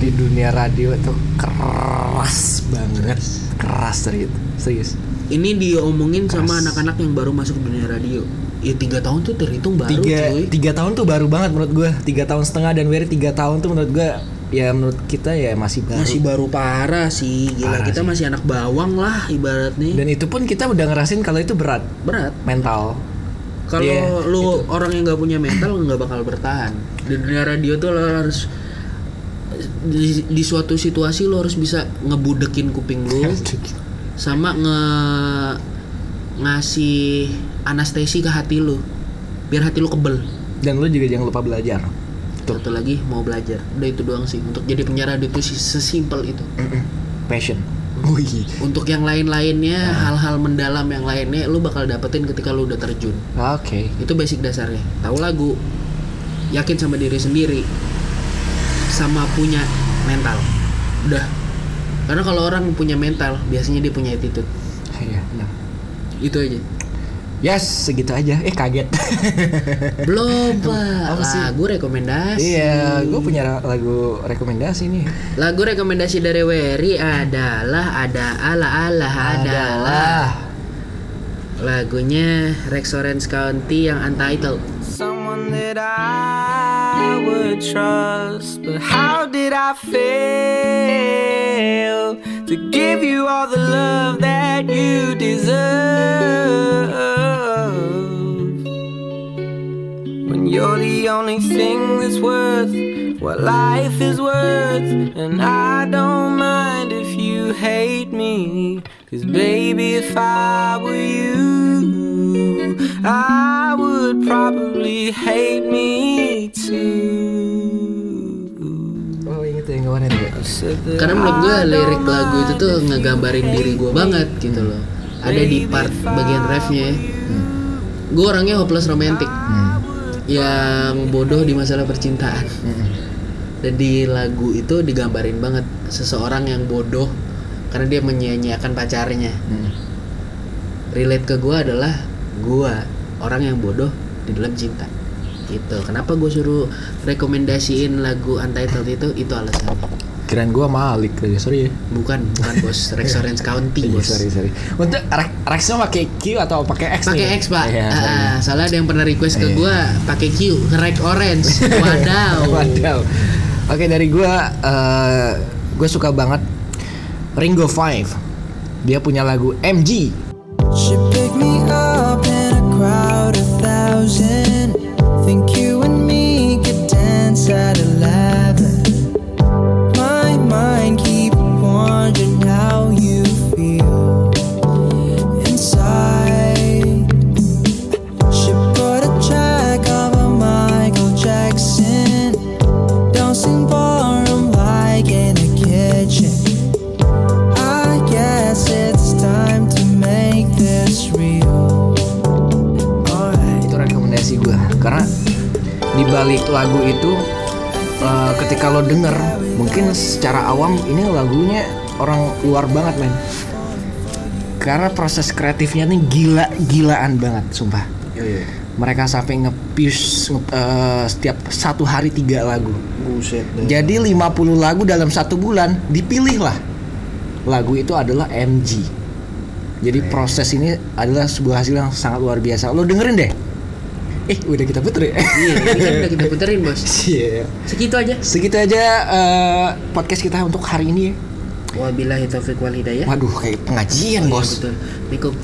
di dunia radio itu keras banget. Keras. Serius. Serius. Ini diomongin sama Keras. anak-anak yang baru masuk dunia radio ya tiga tahun tuh terhitung baru tiga cuy. tiga tahun tuh baru banget menurut gue tiga tahun setengah dan Wery tiga tahun tuh menurut gue ya menurut kita ya masih baru. Masih baru parah sih. Gila Parah kita sih. masih anak bawang lah ibaratnya. Dan itu pun kita udah ngerasin kalau itu berat. Berat. Mental. Kalau Iya, lu orang yang nggak punya mental nggak bakal bertahan. Di dunia radio tuh lo harus di, di suatu situasi lo harus bisa ngebudekin kuping lu. Sama nge ngasih anestesi ke hati lu biar hati lu kebel. Dan lo juga jangan lupa belajar. Tuh. satu lagi mau belajar. Udah itu doang sih untuk jadi penyiar radio itu sih sesimpel itu. Passion. Wih. untuk yang lain-lainnya hal-hal mendalam yang lainnya lu bakal dapetin ketika lu udah terjun. Oke. itu basic dasarnya. Tahu lagu yakin sama diri sendiri sama punya mental. Udah. Karena kalau orang punya mental biasanya dia punya attitude. Iya, benar. Itu aja Yes, segitu aja. Eh kaget. belum pak Apa sih? lagu rekomendasi iya, gue punya lagu rekomendasi nih. lagu rekomendasi dari Wery adalah ada ala ala adalah lagunya Rex Orange County yang untitled Someone that I would trust, but how did I fail to give you all the love that you deserve? When you're the only thing that's worth what life is worth, and I don't mind if you hate me. Cause baby, if I were you, I would probably hate me too. Inget yang kemarin ya. I said that karena menurut gue lirik lagu itu tuh ngegambarin diri gue banget gitu loh. Ada di part bagian refnya gue orangnya hopeless romantic. Yang bodoh di masalah percintaan. Dan di lagu itu digambarin banget seseorang yang bodoh karena dia menyia-nyiakan pacarnya. Relate ke gue adalah gue orang yang bodoh di dalam cinta gitu kenapa gue suruh rekomendasiin lagu Untitled itu itu alasannya Kirain gua Malik tadi, sorry ya. Bukan, bukan bos. Rex Orange County bos. Sorry, sorry. Untuk Rex Rexnya pakai Q atau pakai X Pakai nih? X pak. Iya, Ah, sorry. ah, soalnya ada yang pernah request ke Iya. gua pakai Q, Rex Orange. Wadaw. Wadaw. Oke dari gua eh gue suka banget Ringo Five. Dia punya lagu MG. She picked me up balik lagu itu eh, ketika lo denger mungkin secara awam ini lagunya orang luar banget men. Karena proses kreatifnya nih gila-gilaan banget sumpah. Mereka sampai nge-push nge- eh, setiap satu hari tiga lagu. Buset. Jadi 50 lagu dalam satu bulan dipilih lah. Lagu itu adalah MG. Jadi proses ini adalah sebuah hasil yang sangat luar biasa. Lo dengerin deh. Eh, udah kita puter ya. Iya, ini kan udah kita puterin bos. Iya. Segitu aja. Segitu aja eh, podcast kita untuk hari ini ya. Wabillahi taufiq wal hidayah. Waduh, kayak pengajian, Oh, iya, Bos. betul. Assalamualaikum.